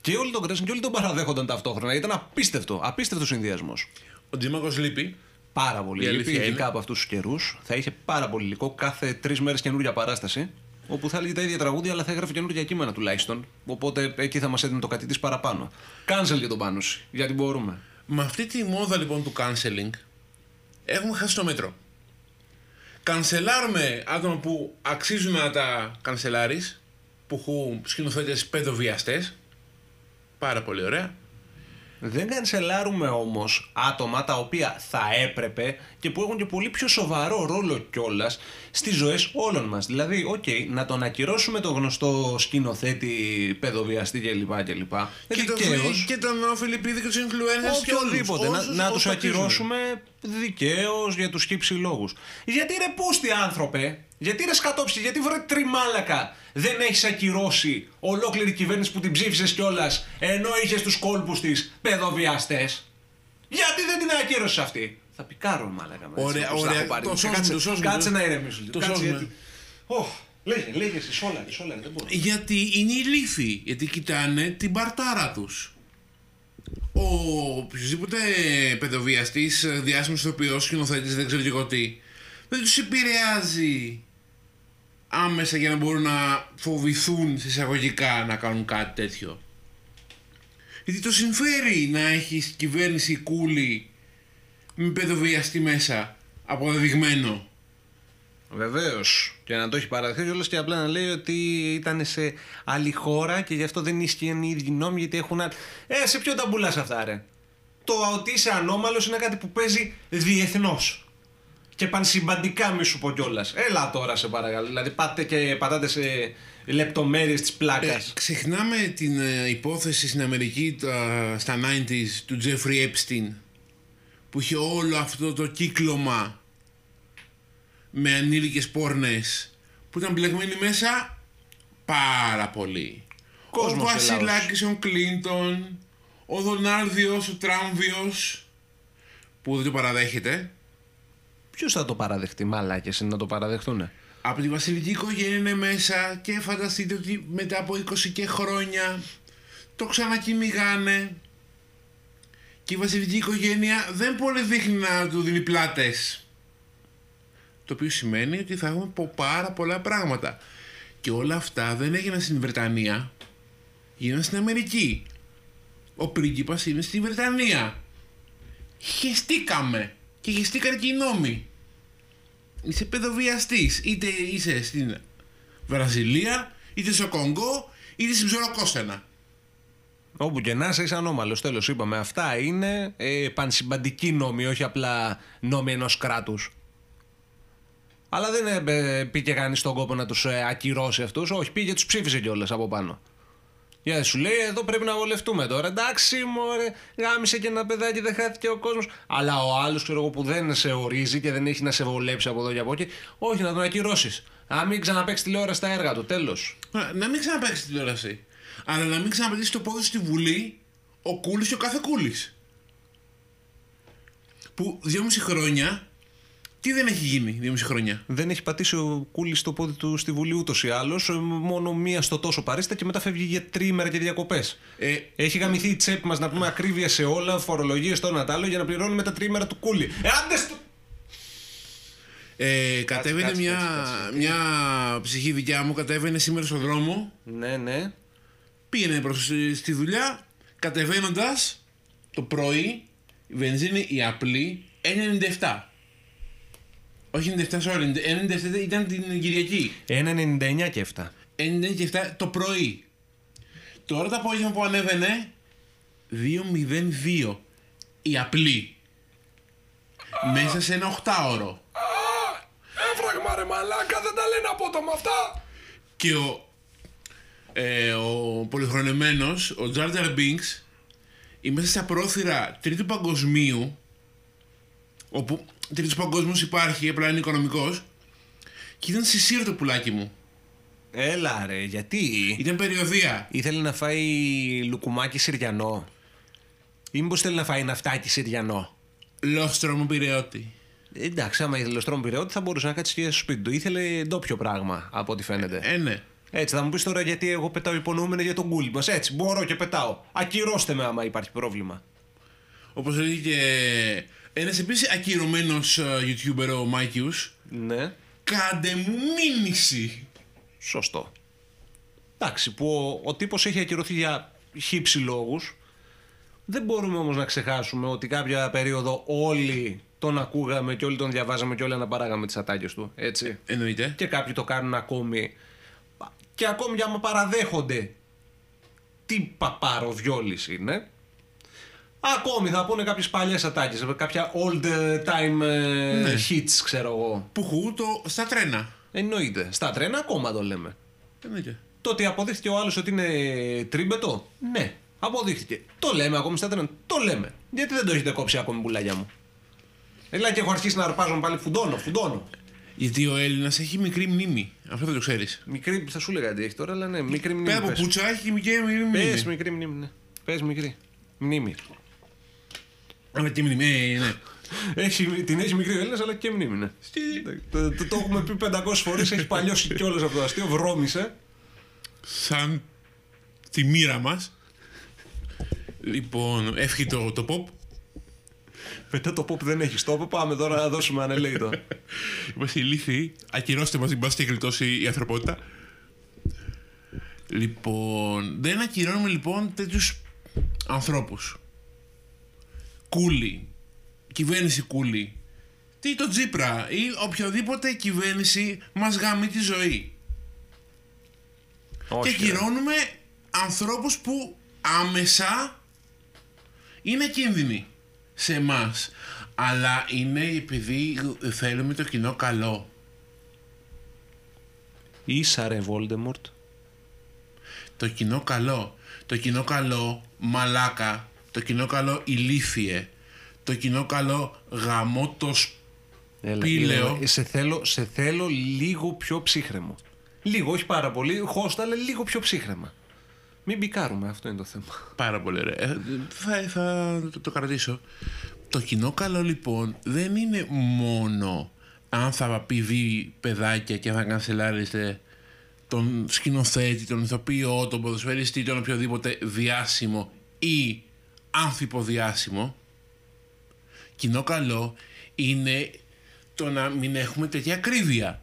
Και όλοι τον κρέσαν και όλοι τον παραδέχονταν ταυτόχρονα. Ήταν απίστευτο, απίστευτος συνδυασμός. Ο Τζίμακος λείπει. Πάρα πολύ Η λύπη, αλήθεια ειδικά είναι. από αυτούς τους καιρούς. Θα είχε πάρα πολύ υλικό κάθε τρεις μέρες καινούργια παράσταση. Όπου θα έλεγε τα ίδια τραγούδια, αλλά θα έγραφε καινούργια κείμενα τουλάχιστον. Οπότε εκεί θα μας έδινε το κάτι τη παραπάνω. Κάνσελ για τον Πάνουση, γιατί μπορούμε. Με αυτή τη μόδα λοιπόν του canceling έχουμε χάσει το μέτρο. Κανσελάρουμε άτομα που αξίζουν να τα κανσελάρεις, που έχουν σκηνοθέτες παιδοβιαστές. Πάρα πολύ ωραία. Δεν κανσελάρουμε όμως άτομα τα οποία θα έπρεπε και που έχουν και πολύ πιο σοβαρό ρόλο κιόλας στις ζωές όλων μας. Δηλαδή, οκ, να τον ακυρώσουμε το γνωστό σκηνοθέτη, παιδοβιαστή κλπ. κλπ. Και, τον, Δικαίως. Φι- και τον ο Φιλιππίδη και τους influencers και όλους, Οποιοδήποτε. Να, όσους- να όσους του αξίζουν. ακυρώσουμε Δικαίως για τους χι ψι λόγους. Γιατί ρε πούστη άνθρωπε, γιατί ρε σκατόψυχε, γιατί βρε τριμάλακα δεν έχεις ακυρώσει ολόκληρη κυβέρνηση που την ψήφισες κιόλας ενώ είχε στους κόλπους της παιδοβιαστές. Γιατί δεν την ακύρωσες αυτή; Θα πικάρω μάλακα με Ωραία, έτσι, όπως τα ωραία. έχω πάρει. Το σώσουμε, Κάτσε- το σώσουμε. Κάτσε να ηρεμήσω. Το Κάτσε, σώσουμε. γιατί- Ωχ, Λέγε, λέγε εσύ, σόλαρε, σόλαρε, δεν μπορώ. Γιατί είναι ηλίθιοι. Γιατί κοιτάνε την παρτάρα τους. Ο οποιοδήποτε παιδοβιαστής, διάσημος ηθοποιός, σκηνοθέτης, δεν ξέρω και εγώ τι, δεν τους επηρεάζει άμεσα για να μπορούν να φοβηθούν σε εισαγωγικά να κάνουν κάτι τέτοιο. Γιατί το συμφέρει να έχεις κυβέρνηση κούλη με παιδοβιαστή μέσα, αποδεδειγμένο. Βεβαίως. Και να το έχει παραδεχθεί κιόλας και απλά να λέει ότι ήταν σε άλλη χώρα και γι' αυτό δεν ίσχυαν οι ίδιοι νόμοι γιατί έχουν. α- Ε, σε ποιο τα μπουλάς αυτά, ρε; Το ότι είσαι ανώμαλος είναι κάτι που παίζει διεθνώς. Και πανσυμπαντικά μη σου πω κιόλας. Έλα τώρα σε παρακαλώ. Δηλαδή πάτε και πατάτες σε λεπτομέρειες της πλάκας. Ε, ξεχνάμε την ε, υπόθεση στην Αμερική τα- στα 90s του Jeffrey Epstein που είχε όλο αυτό το κύκλωμα με ανήλικες πόρνες που ήταν μπλεγμένοι μέσα πάρα πολύ. Κόσμος ο Ελλάδος. Βασιλάκης ο Κλίντον, ο Δονάρδιος, ο Τράμβιος που δεν το παραδέχεται; Ποιος θα το παραδεχτεί, μαλάκες είναι να το παραδεχτούν. Από τη βασιλική οικογένεια είναι μέσα και φανταστείτε ότι μετά από 20 και χρόνια το ξανακυνηγάνε και η βασιλική οικογένεια δεν πολύ δείχνει να του δίνει πλάτες. Το οποίο σημαίνει ότι θα έχουμε πω πάρα πολλά πράγματα. Και όλα αυτά δεν έγιναν στην Βρετανία, γίνανε στην Αμερική. Ο πρίγκιπας είναι στη Βρετανία. Χεστήκαμε και χεστήκαν και οι νόμοι είσαι παιδοβιαστής. Είτε είσαι στην Βραζιλία, είτε στο Κονγκό, είτε στην Ψωροκόστενα. Όπου και να είσαι, είσαι ανώμαλος. Τέλος, είπαμε. Αυτά είναι ε, πανσυμπαντικοί νόμοι, όχι απλά νόμοι ενός κράτους. Αλλά δεν ε, πήγε κανείς στον κόπο να τους ε, ακυρώσει αυτούς. Όχι, πήγε τους ψήφισε κιόλας από πάνω. Για σου λέει, εδώ πρέπει να βολευτούμε τώρα. Εντάξει, μωρέ, γάμισε και ένα παιδάκι, δεν χάθηκε ο κόσμος. Αλλά ο άλλος, ξέρω εγώ, που δεν σε ορίζει και δεν έχει να σε βολέψει από εδώ και από εκεί, όχι να τον ακυρώσεις. Να μην ξαναπέξει τηλεόραση στα έργα του, τέλος. Να μην ξαναπαίξει τηλεόραση. Αλλά να μην ξαναπατήσει το πόδι στη Βουλή ο Κούλης και ο κάθε Κούλης. Που δυόμιση χρόνια, τι δεν έχει γίνει δυόμιση χρόνια; Δεν έχει πατήσει ο Κούλης το πόδι του στη Βουλή ούτως ή άλλως. Μόνο μία στο τόσο παρίστα και μετά φεύγει για τρίμερα και διακοπές. Ε, Έχει γαμηθεί η τσέπη μας να πούμε ακρίβεια σε όλα, φορολογίες το ένα τ' άλλο για να πληρώνουμε τα τρίμερα του Κούλη. Ε, άντε στο... ε, κατέβαινε κάτσε, μια, κάτσε, κάτσε. μια ψυχή δικιά μου, κατέβαινε σήμερα στον δρόμο Ναι, ναι. Πήγαινε προς, στη δουλειά, κατεβαίνοντας το πρωί, η βενζίνη η απλή 1,97. Όχι 97, sorry, 1,97 ήταν την Κυριακή. 1,99 και 7. 1,97 και 7 το πρωί. Τώρα το απόγευμα που ανέβαινε 2,02 η απλή. Μέσα σε ένα 8ωρο. Έφραγμα ρε μαλάκα, δεν τα λένε απότομα αυτά. Και ο, ε, ο πολυχρονεμένος, ο Τζάρτζαρ Μπίνξ, είμαστε στα πρόθυρα τρίτου παγκοσμίου, όπου τρίτος παγκόσμιος υπάρχει, απλά είναι οικονομικός, και ήταν συσίρ το πουλάκι μου. Έλα ρε, γιατί; Ήταν περιοδία. Ήθελε να φάει λουκουμάκι Συριανό. Ή μήπως θέλει να φάει ναυτάκι Συριανό. Λοστρόμο Πειραιώτη. Εντάξει, άμα ήθελε λοστρόμο Πειραιώτη θα μπορούσε να κάτσει και στο σπίτι του. Ήθελε ντόπιο πράγμα από ό,τι φαίνεται. Ε, ναι. Έτσι, θα μου πεις τώρα γιατί εγώ πετάω υπονοούμενα για τον Κούλη μας. Έτσι, μπορώ και πετάω. Ακυρώστε με άμα υπάρχει πρόβλημα. Όπως λέγει και ένας επίσης ακυρωμένος ε, YouTuber, ο Mikeius, Ναι, κάντε μου μήνυση. σωστό. Εντάξει, που ο, ο τύπος έχει ακυρωθεί για χύψη λόγους. Δεν μπορούμε όμως να ξεχάσουμε ότι κάποια περίοδο όλοι τον ακούγαμε και όλοι τον διαβάζαμε και όλοι αναπαράγαμε τις ατάκες του. Έτσι. Εννοείται. Και κάποιοι το κάνουν ακόμη. Και ακόμη για να παραδέχονται τι παπαροβιόλης είναι. Ακόμη θα πούνε κάποιες παλιές ατάκες, κάποια old time ε, Ναι. hits ξέρω εγώ. Πουχού το στα τρένα. Εννοείται. Στα τρένα ακόμα το λέμε. Εννοείται. Το ότι αποδείχθηκε ο άλλος ότι είναι τρίμπετο, ναι. Αποδείχθηκε. Το λέμε ακόμη στα τρένα. Το λέμε. Γιατί δεν το έχετε κόψει ακόμη πουλάγια μου. Έλα και έχω αρχίσει να αρπάζω πάλι φουντώνω, φουντώνω. Γιατί ο Έλληνα έχει μικρή μνήμη. Αυτό δεν το ξέρεις. Μικρή, θα σου λέγα τι έχει τώρα, αλλά ναι, μικρή μνήμη. Πέρα από πες. πουτσα έχει μικρή μνήμη. Πες μικρή μνήμη, ναι. Πες μικρή. Μνήμη. Α, Με τι μνήμη, ε, ναι. Έχει, την έχει μικρή ο Έλληνας, αλλά και μνήμη, ναι. το, το, το έχουμε πει 500 φορές, έχει παλιώσει κιόλας αυτό το αστείο, βρώμησε. Σαν τη μοίρα μας. Λοιπόν, εύχει το, το pop. Μετά το pop δεν έχει στόπο, πάμε τώρα να δώσουμε ανελέητο. [laughs] Είμαστε ηλίθιοι. Ακυρώστε μας την πάση και γλιτώσει η ανθρωπότητα. Λοιπόν, δεν ακυρώνουμε λοιπόν τέτοιους ανθρώπους. Κούλι. Κυβέρνηση κούλι. Τι το Τζίπρα ή οποιοδήποτε κυβέρνηση μας γάμει τη ζωή. και ακυρώνουμε ανθρώπους που άμεσα είναι κίνδυνοι σε εμάς. Αλλά είναι επειδή θέλουμε το κοινό καλό. Ίσα ρε Voldemort. Το κοινό καλό. Το κοινό καλό μαλάκα. Το κοινό καλό ηλίθιε. Το κοινό καλό γαμότος Έλα, Πήλαιο. ήρεμα. σε, θέλω, σε θέλω λίγο πιο ψύχρεμο. Λίγο, όχι πάρα πολύ. Χώστα, αλλά λίγο πιο ψύχρεμα. Μην μπικάρουμε, αυτό είναι το θέμα. Πάρα πολύ ωραία. Ε, θα, θα το, το κρατήσω. Το κοινό καλό λοιπόν δεν είναι μόνο αν θα πει παιδάκια και θα κανσελάρετε τον σκηνοθέτη, τον ηθοποιό, τον ποδοσφαιριστή, τον οποιοδήποτε διάσημο ή άνθρωπο διάσημο. Κοινό καλό είναι το να μην έχουμε τέτοια ακρίβεια.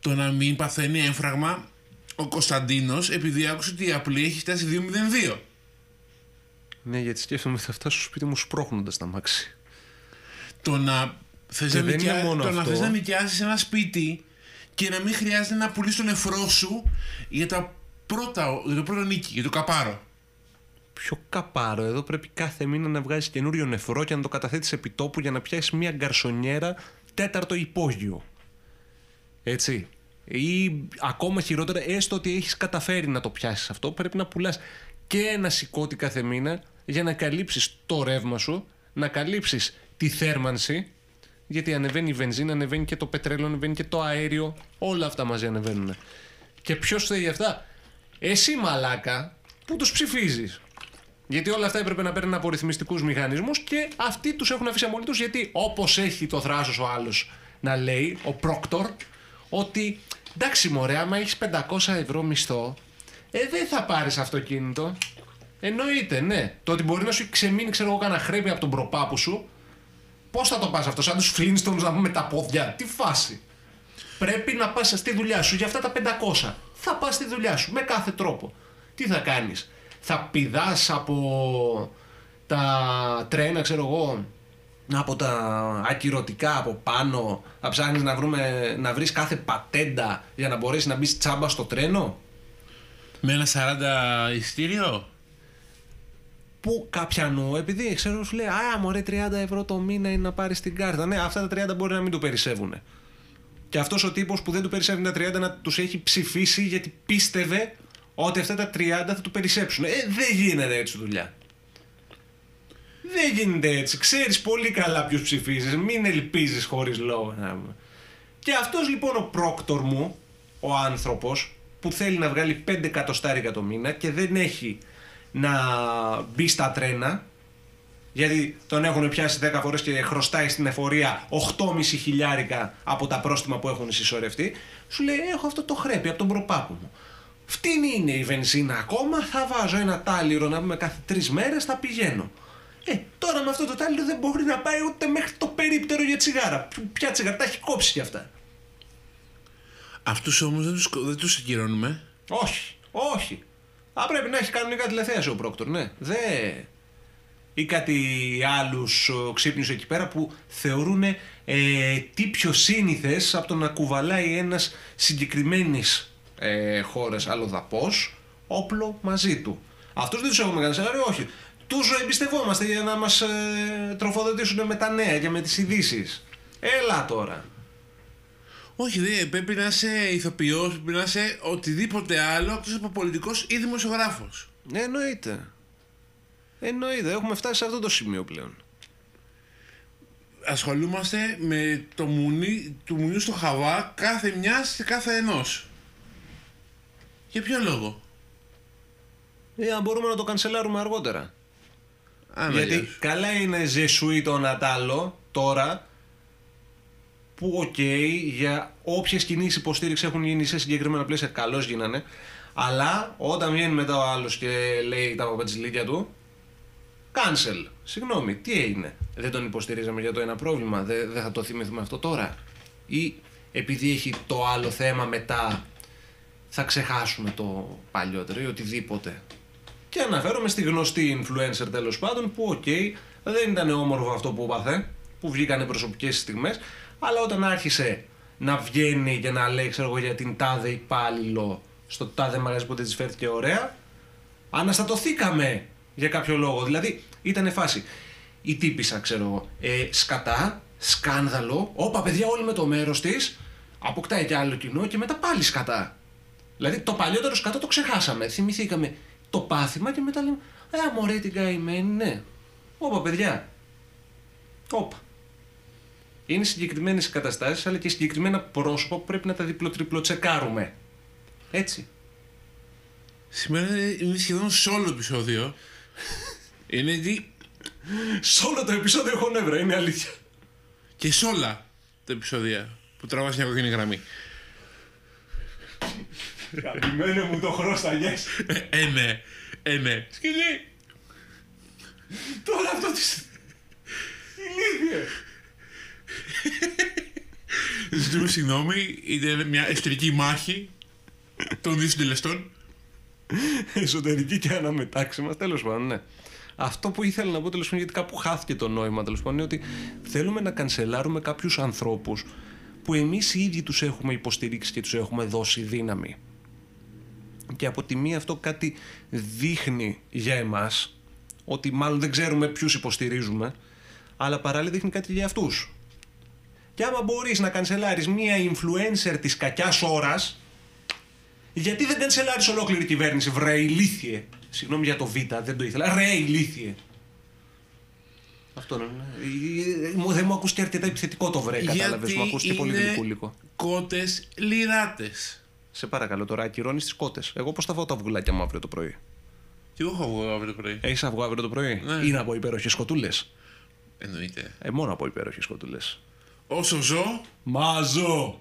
Το να μην παθαίνει έμφραγμα ο Κωνσταντίνος επειδή άκουσε ότι η απλή έχει φτάσει 2-0-2. Ναι, γιατί σκέφτομαι ότι θα φτάσω στο σπίτι μου σπρώχνοντας τα μάξι. το να θες Και να, δεν νοικιά... είναι μόνο το να αυτό. θες να νοικιάσεις ένα σπίτι και να μην χρειάζεται να πουλήσεις τον νεφρό σου για, τα πρώτα, για το πρώτο νίκη, για το καπάρο. Πιο καπάρο. Εδώ πρέπει κάθε μήνα να βγάζεις καινούριο νεφρό και να το καταθέτεις επί τόπου για να πιάσεις μια γκαρσονιέρα τέταρτο υπόγειο. Έτσι. Ή ακόμα χειρότερα, έστω ότι έχεις καταφέρει να το πιάσεις αυτό, πρέπει να πουλάς και ένα σηκώτη κάθε μήνα για να καλύψεις το ρεύμα σου, να καλύψεις τη θέρμανση. Γιατί ανεβαίνει η βενζίνα, ανεβαίνει και το πετρέλαιο, ανεβαίνει και το αέριο. Όλα αυτά μαζί ανεβαίνουν. Και ποιος θέλει αυτά, εσύ μαλάκα που τους ψηφίζεις. Γιατί όλα αυτά έπρεπε να παίρνουν από ρυθμιστικούς μηχανισμούς και αυτοί τους έχουν αφήσει αμόλυτου γιατί όπως έχει το θράσος ο άλλος να λέει, ο πρόκτορ, ότι εντάξει μωρέ, άμα έχεις 500 ευρώ μισθό, ε, δεν θα πάρεις αυτοκίνητο. Εννοείται, ναι. Το ότι μπορεί να σου έχει ξεμείνει, ξέρω εγώ, κανένα χρέη από τον προπάπου σου, πώς θα το πας αυτό, σαν τους Flintstones να πούμε τα πόδια, τι φάση. Πρέπει να πας στη δουλειά σου για αυτά τα 500. Θα πας στη δουλειά σου με κάθε τρόπο. Τι θα κάνεις, θα πηδάς από τα τρένα, ξέρω εγώ, από τα ακυρωτικά από πάνω, θα ψάχνεις να, βρούμε, να βρεις κάθε πατέντα για να μπορέσεις να μπεις τσάμπα στο τρένο. Με ένα 40 ειστήριο. Που κάποιανού, επειδή ξέρω, σου λέει Α, μωρέ, 30 ευρώ το μήνα είναι να πάρεις την κάρτα. Ναι, αυτά τα 30 μπορεί να μην του περισσεύουν. Και αυτός ο τύπος που δεν του περισσεύουν τα 30 να τους έχει ψηφίσει γιατί πίστευε ότι αυτά τα 30 θα του περισσέψουν. Ε, δεν γίνεται έτσι δουλειά. Δεν γίνεται έτσι. Ξέρεις πολύ καλά ποιου ψηφίζεις. Μην ελπίζεις χωρίς λόγο. να πούμε. Και αυτός λοιπόν ο πρόκτορ μου, ο άνθρωπος, που θέλει να βγάλει 5 εκατοστάρικα το μήνα και δεν έχει να μπει στα τρένα, γιατί τον έχουν πιάσει 10 φορές και χρωστάει στην εφορία 8,5 χιλιάρικα από τα πρόστιμα που έχουν συσσωρευτεί, σου λέει έχω αυτό το χρέπι από τον προπάπου μου. Φτύνη είναι η βενζίνα ακόμα, θα βάζω ένα τάλιρο να πούμε κάθε τρεις μέρες, θα πηγαίνω. Ε, τώρα με αυτό το τάλιρο δεν μπορεί να πάει ούτε μέχρι το περίπτερο για τσιγάρα. Ποια τσιγάρα, τα έχει κόψει κι αυτά. Αυτούς όμως δεν τους, δεν τους ακυρώνουμε. Όχι, όχι. Θα πρέπει να έχει κανονικά τηλεθέαση ο πρόκτορ, ναι. Δε. Ή κάτι άλλους ξύπνιου εκεί πέρα που θεωρούν ε, τι πιο σύνηθες από το να κουβαλάει ένας συγκεκριμένης ε, χώρα αλλοδαπό όπλο μαζί του. Αυτούς δεν τους έχουμε κάνει σενάριο, όχι. Τους εμπιστευόμαστε για να μας ε, τροφοδοτήσουν με τα νέα και με τις ειδήσει. Έλα τώρα. Όχι, δεν πρέπει να είσαι ηθοποιός, πρέπει να είσαι οτιδήποτε άλλο εκτός από πολιτικός ή δημοσιογράφος. Ναι, εννοείται. Εννοείται. Έχουμε φτάσει σε αυτό το σημείο πλέον. ασχολούμαστε με το μουνί, του μουνιού στο χαβά κάθε μιας σε κάθε ενός. Για ποιο λόγο; Ε, αν μπορούμε να το κανσελάρουμε αργότερα. Αν Γιατί αλλιώς. καλά είναι je suis το Νατάλο τώρα που οκ για όποιες κινήσεις υποστήριξη έχουν γίνει σε συγκεκριμένα πλαίσια καλώς γίνανε. Αλλά όταν βγαίνει μετά ο άλλος και λέει τα παπατζηλίκια του, cancel. Συγγνώμη, τι έγινε; Δεν τον υποστηρίζαμε για το ένα πρόβλημα. Δεν, δεν θα το θυμηθούμε αυτό τώρα. Ή επειδή έχει το άλλο θέμα μετά θα ξεχάσουμε το παλιότερο ή οτιδήποτε. Και αναφέρομαι στη γνωστή influencer τέλος πάντων που, οκ, δεν ήταν όμορφο αυτό που έπαθε, που βγήκανε προσωπικές στιγμές, αλλά όταν άρχισε να βγαίνει και να λέει, ξέρω εγώ, για την τάδε υπάλληλο στο τάδε μαγαζί που δεν της φέρθηκε ωραία, αναστατωθήκαμε για κάποιο λόγο. Δηλαδή, ήταν φάση. Η τύπισσα, ξέρω εγώ, ε, σκατά, σκάνδαλο, όπα παιδιά, όλοι με το μέρος της, αποκτάει και άλλο κοινό και μετά πάλι σκατά. Δηλαδή το παλιότερο σκατά το ξεχάσαμε. Θυμηθήκαμε το πάθημα και μετά λέμε Ε, μωρέ την καημένη, ναι. Όπα, παιδιά. Όπα. Είναι συγκεκριμένες καταστάσεις, αλλά και συγκεκριμένα πρόσωπα που πρέπει να τα διπλο-τριπλο-τσεκάρουμε. Έτσι. Σήμερα είναι σχεδόν σε όλο το επεισόδιο. είναι τι. Σε όλο το επεισόδιο έχω νεύρα, είναι αλήθεια. και σε όλα τα επεισόδια που τραβάς μια κόκκινη γραμμή. Καλημένα μου το χρώσταγες. ε, ναι. Ε, ναι. Σκυλί. Τώρα αυτό της... Ηλίθιε. Ζητούμε συγγνώμη. Ήταν μια εσωτερική μάχη των δύο συντελεστών. Εσωτερική και αναμετάξι μας, τέλος πάντων, ναι. Αυτό που ήθελα να πω τέλος πάντων, γιατί κάπου χάθηκε το νόημα τέλος πάντων, είναι ότι θέλουμε να κανσελάρουμε κάποιους ανθρώπους που εμείς οι ίδιοι τους έχουμε υποστηρίξει και τους έχουμε δώσει δύναμη. Και από τη μία αυτό κάτι δείχνει για εμάς, ότι μάλλον δεν ξέρουμε ποιους υποστηρίζουμε, αλλά παράλληλα δείχνει κάτι για αυτούς. Και άμα μπορείς να κανσελάρεις μία influencer της κακιάς ώρας, γιατί δεν κανσελάρεις ολόκληρη κυβέρνηση, βρε ηλίθιε. Συγγνώμη για το Β, δεν το ήθελα. Ρε ηλίθιε. Αυτό είναι. Ε, μου- Δεν μου ακούς και αρκετά επιθετικό το βρε, κατάλαβες. Μου ακούς και πολύ γλυκούλικο. κότες λιράτες. Σε παρακαλώ τώρα, ακυρώνεις τις κότες. Εγώ πώς θα φάω τα αυγουλάκια μου αύριο το πρωί; Και εγώ έχω αυγό αύριο το πρωί; Έχεις αυγό αύριο το πρωί; Ναι. Ή να πω υπέροχες κοτούλες. Εννοείται. Ε, μόνο από υπέροχες κοτούλες. Όσο ζω, Μαζό.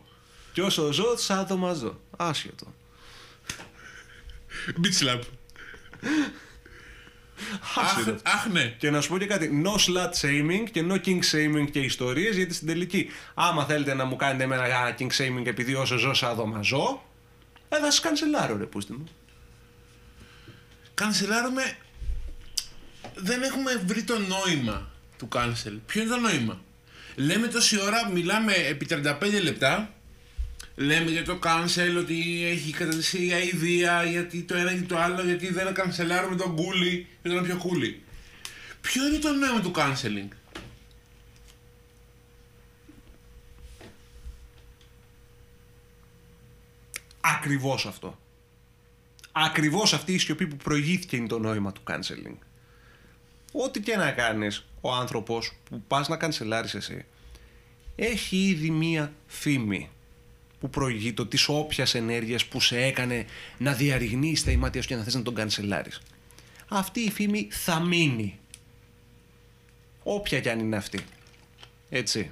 Κι όσο ζω, σαν το μαζό. Άσχετο. beach slap. Αχ, Άσχετο. αχ, ναι. Και να σου πω και κάτι, no slut shaming και no king shaming και ιστορίες γιατί στην τελική άμα θέλετε να μου κάνετε εμένα ένα king shaming επειδή όσο ζω σαν δωμαζό ε, θα σας κανσελάρω ρε πούστη μου. Κανσελάρουμε. Δεν έχουμε βρει το νόημα του cancel. Ποιο είναι το νόημα; Λέμε τόση ώρα, μιλάμε επί 35 λεπτά. Λέμε για το cancel ότι έχει κατατεθεί η αηδία, γιατί το ένα και το άλλο, γιατί δεν κανσελάρουμε τον κούλι και τον πιο κούλι. Ποιο είναι το νόημα του canceling. Ακριβώς αυτό. Ακριβώς αυτή η σιωπή που προηγήθηκε είναι το νόημα του canceling. Ό,τι και να κάνεις, ο άνθρωπος που πας να κανσελάρεις εσύ, έχει ήδη μία φήμη που προηγείται της όποιας ενέργειας που σε έκανε να διαρριγνύεις τα ημάτια σου και να θες να τον κανσελάρεις. Αυτή η φήμη θα μείνει. Όποια κι αν είναι αυτή. Έτσι.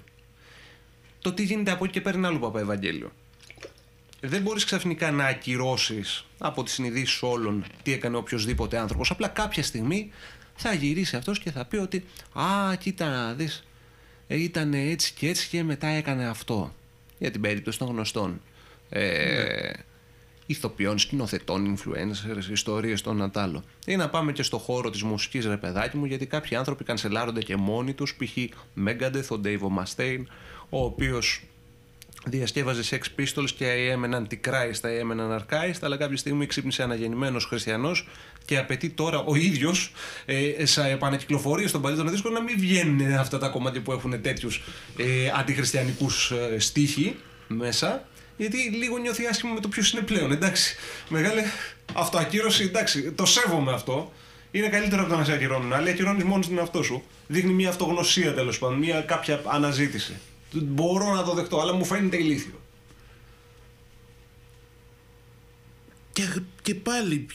Το τι γίνεται από εκεί και πέρα είναι άλλο Παπα Ευαγγέλιο. Δεν μπορείς ξαφνικά να ακυρώσεις από τις συνειδήσεις όλων τι έκανε οποιοδήποτε άνθρωπος. Απλά κάποια στιγμή θα γυρίσει αυτός και θα πει ότι «Α, κοίτα να δεις, ε, ήταν έτσι και έτσι και μετά έκανε αυτό». Για την περίπτωση των γνωστών ε, ηθοποιών, σκηνοθετών, influencers, ιστορίες των Νατάλο. Ή να πάμε και στο χώρο της μουσικής ρε παιδάκι μου, γιατί κάποιοι άνθρωποι κανσελάρονται και μόνοι τους, π.χ. Megadeth, ο Dave Mustaine, ο οποίος διασκεύαζε Sex Pistols και I am an Antichrist, I am an Anarchist, αλλά κάποια στιγμή ξύπνησε αναγεννημένος χριστιανός και απαιτεί τώρα ο ίδιος ε, σε επανακυκλοφορία στον παλιό των δίσκων να μην βγαίνουν αυτά τα κομμάτια που έχουν τέτοιους ε, αντιχριστιανικούς ε, στίχοι μέσα γιατί λίγο νιώθει άσχημα με το ποιος είναι πλέον. Εντάξει, μεγάλη αυτοακύρωση, εντάξει, το σέβομαι αυτό. Είναι καλύτερο από το να σε ακυρώνουν. Αλλά ακυρώνεις μόνος τον εαυτό σου. Δείχνει μια αυτογνωσία τέλος πάντων, μια κάποια αναζήτηση. Μπορώ να το δεχτώ, αλλά μου φαίνεται ηλίθιο. Και, και πάλι.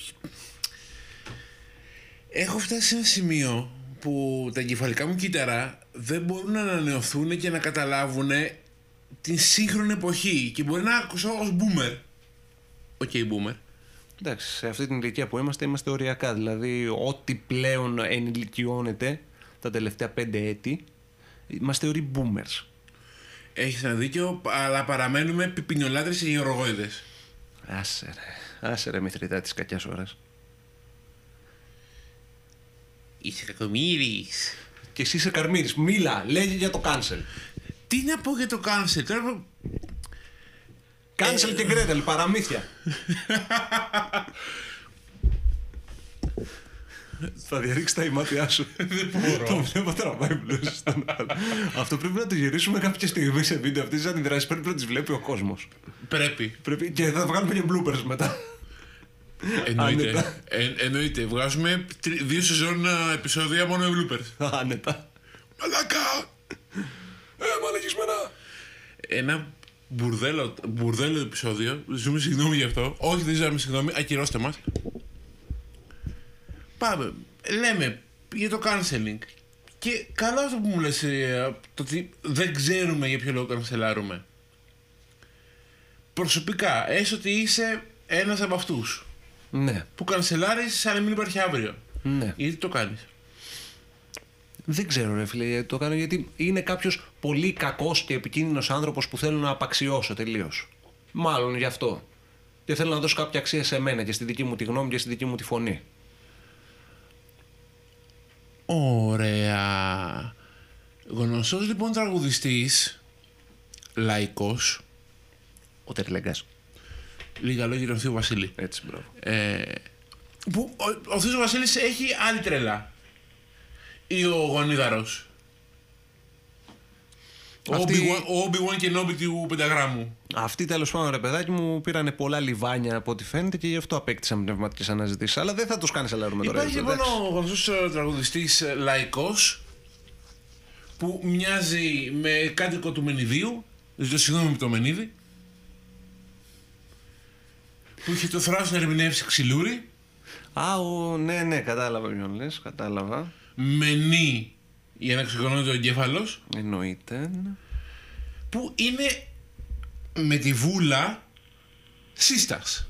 Έχω φτάσει σε ένα σημείο που τα εγκεφαλικά μου κύτταρα δεν μπορούν να ανανεωθούν και να καταλάβουν την σύγχρονη εποχή. Και μπορεί να ακούσω ως boomer. Οκ, okay, boomer. Εντάξει, σε αυτή την ηλικία που είμαστε, είμαστε οριακά. Δηλαδή, ό,τι πλέον ενηλικιώνεται τα τελευταία πέντε έτη, μας θεωρεί boomers. Έχεις ένα δίκιο, αλλά παραμένουμε πιπινιολάτρες και γεωργόιδες. Άσε ρε, άσε ρε μηθρητά της κακιάς ώρας. Είσαι κακομύρης. Και εσύ είσαι καρμύρης. Μίλα, λέγε για το cancel. Τι να πω για το cancel, τώρα Cancel και Gretel, παραμύθια. [laughs] Θα διαρρήξει τα ημάτια σου. Δεν μπορώ. Το βλέπω τραβάει μπλουζ στον άλλο. Αυτό πρέπει να το γυρίσουμε κάποια στιγμή σε βίντεο. Αυτέ τι αντιδράσει πρέπει να τις βλέπει ο κόσμος. Πρέπει. Πρέπει... Και θα βγάλουμε και bloopers μετά. Εννοείται. Άνετα. Ε, εννοείται. Βγάζουμε τρι- δύο σεζόν α, επεισόδια μόνο με bloopers. Άνετα. Μαλάκα! Ε, μαλακισμένα. Ένα μπουρδέλο, μπουρδέλο επεισόδιο. Ζούμε συγγνώμη γι' αυτό. Όχι, δεν ζητάμε συγγνώμη. Ακυρώστε μας. Πάμε. Λέμε για το canceling. Και καλό αυτό που μου λες ε, το ότι δεν ξέρουμε για ποιο λόγο κανσελάρουμε. Προσωπικά, έστω ότι είσαι ένας από αυτούς Ναι, που κανσελάρεις σαν να μην υπάρχει αύριο. ναι. Γιατί το κάνεις; Δεν ξέρω, ρε φίλε, γιατί το κάνω γιατί είναι κάποιος πολύ κακός και επικίνδυνος άνθρωπος που θέλω να απαξιώσω τελείως. Μάλλον γι' αυτό. Και θέλω να δώσω κάποια αξία σε μένα και στη δική μου τη γνώμη και στη δική μου τη φωνή. Ωραία. Γνωστός λοιπόν τραγουδιστής, λαϊκός, Ο Τερλέγκα. λίγα λόγια τον Θείο Βασίλη. Έτσι, μπράβο. Ε, που ο, ο Θείος Βασίλης έχει άλλη τρελά. Ή ο Γονίδαρος. Ο Αυτή- Obi-Wan- Ο Obi-Wan και Νόμπι του πενταγράμμου. Αυτοί τέλος πάντων, ρε παιδάκι μου, πήρανε πολλά λιβάνια από ό,τι φαίνεται και γι' αυτό απέκτησαν πνευματικές αναζητήσεις. Αλλά δεν θα τους κάνεις σαλάρουμε τώρα. Υπάρχει έτσι, λοιπόν εντάξει. ο γνωστός ε, τραγουδιστής ε, λαϊκός που μοιάζει με κάτοικο του Μενιδίου. Ζητώ συγγνώμη με το Μενίδη. Που είχε το θράσος να ερμηνεύσει ξυλούρι. Α, ο, ναι, ναι, κατάλαβα ποιον λες, κατάλαβα. Μενή για να ξεκονώνεται ο εγκέφαλος. Εννοείται. Που είναι με τη βούλα σύστας.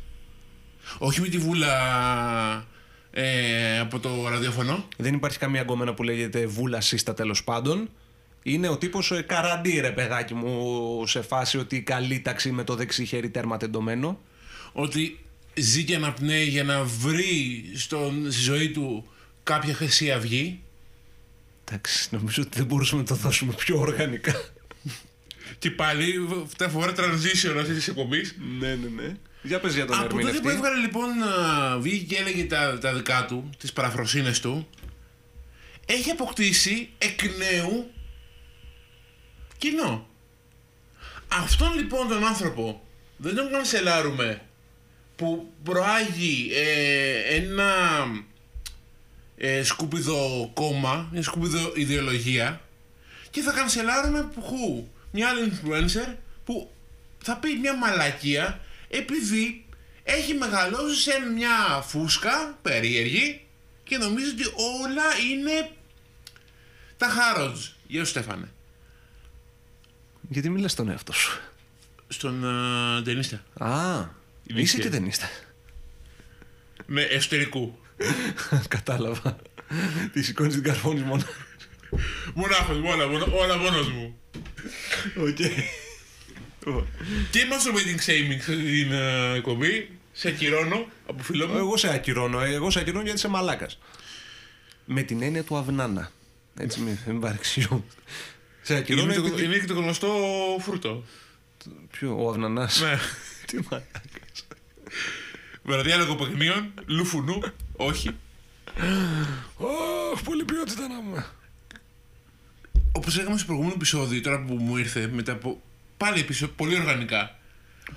Όχι με τη βούλα ε, από το ραδιόφωνο. Δεν υπάρχει καμία γκόμενα που λέγεται βούλα σύστα τέλος πάντων. Είναι ο τύπος καραντί, ρε παιδάκι μου, σε φάση ότι καλή ταξί με το δεξί χέρι τέρμα τεντωμένο. ότι ζει και αναπνέει για να βρει στον, στη ζωή του κάποια χρυσή αυγή Εντάξει, νομίζω ότι δεν μπορούσαμε να το δώσουμε πιο οργανικά. και πάλι τα φοβερά transition αυτής της εκπομπής. ναι, ναι, ναι. Για πες για τον Από τότε ερμηνευτή. που έβγαλε λοιπόν α, βγήκε και έλεγε τα, τα δικά του, τις παραφροσύνες του έχει αποκτήσει εκ νέου κοινό. Αυτόν λοιπόν τον άνθρωπο δεν τον κανσελάρουμε που προάγει ε, ένα ε, σκουπιδό κόμμα, μια σκουπιδό ιδεολογία και θα κανσελάρουμε πουχού μια άλλη influencer που θα πει μια μαλακία επειδή έχει μεγαλώσει σε μια φούσκα περίεργη και νομίζει ότι όλα είναι τα χάροτζ. Γεια σου Στέφανε. Γιατί μιλάς στον εαυτό σου; Στον uh, ταινίστα. Α, Είναι είσαι και- και ταινίστα. Με εσωτερικού. [laughs] Κατάλαβα. Τη σηκώνεις την καρφώνεις μόνο. Μονάχος μου, όλα, μόνο- όλα μόνος μου. Οκ. Και masturbating shaming στην uh, εκπομπή. Σε ακυρώνω από φίλο μου. Εγώ σε ακυρώνω. Εγώ σε ακυρώνω γιατί είσαι μαλάκας. Με την έννοια του αυνάνα. Έτσι μην, μην παρεξηγώ. Σε ακυρώνω Είναι, το, επειδή... είναι και το γνωστό φρούτο. Ποιο, ο αυνανάς; ναι. [laughs] Τι μαλάκας. Βραδιάλογο παιχνίων, λουφουνού, όχι. Ωχ, πολύ ποιότητα να μου. Όπως λέγαμε στο προηγούμενο επεισόδιο, τώρα που μου ήρθε, μετά από πάλι επεισόδιο, πολύ οργανικά.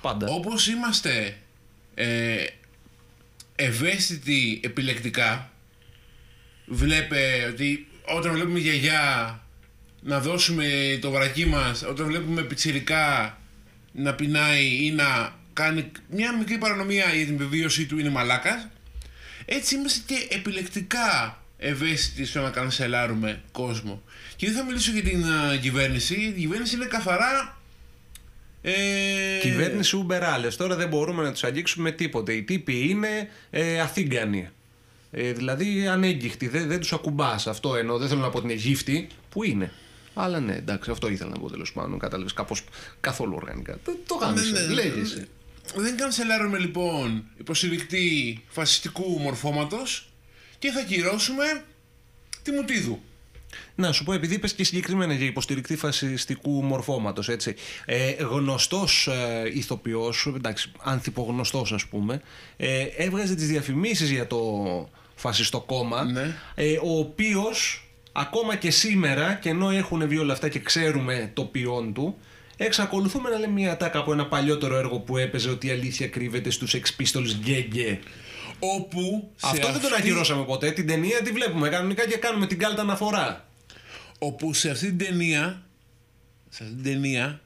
Πάντα. Όπως είμαστε ε, ευαίσθητοι επιλεκτικά, βλέπε ότι όταν βλέπουμε γιαγιά να δώσουμε το βρακί μας, όταν βλέπουμε πιτσιρικά να πεινάει ή να κάνει μια μικρή παρανομία για την επιβίωσή του είναι μαλάκας, έτσι είμαστε και επιλεκτικά ευαίσθητοι στο να κανσελάρουμε κόσμο. Και δεν θα μιλήσω για την α, κυβέρνηση, η κυβέρνηση είναι καθαρά... Ε, Κυβέρνηση Uber άλλες. Τώρα δεν μπορούμε να τους αγγίξουμε τίποτε. Οι τύποι είναι ε, αθήγκανοι. Ε, δηλαδή ανέγκυχτοι. Δεν, δεν τους ακουμπάς αυτό ενώ δεν θέλω να πω την Αιγύφτη που είναι; Αλλά ναι, εντάξει, αυτό ήθελα να πω τέλος πάντων. Κατάλαβες κάπως καθόλου οργανικά. Το, το γάμισε. ναι, ναι. Λέγεσαι. Δεν κανσελάρουμε λοιπόν υποστηρικτή φασιστικού μορφώματος και θα κυρώσουμε τη Μουτίδου. Να σου πω, επειδή είπες και συγκεκριμένα για υποστηρικτή φασιστικού μορφώματος, έτσι. Ε, Γνωστός ε, ηθοποιός, εντάξει, ανθυπογνωστός ας πούμε, ε, έβγαζε τις διαφημίσεις για το φασιστό κόμμα, Ναι. ε, ο οποίος ακόμα και σήμερα, και ενώ έχουν βγει όλα αυτά και ξέρουμε το ποιόν του, εξακολουθούμε να λέμε μια τάκα από ένα παλιότερο έργο που έπαιζε ότι η αλήθεια κρύβεται στους Ex Pistols γκέγκε. Όπου σε Αυτό δεν τον αυτή- ακυρώσαμε ποτέ. Την ταινία τη βλέπουμε κανονικά και κάνουμε την κάλτα αναφορά. Όπου σε αυτή την ταινία, σε αυτή την ταινία,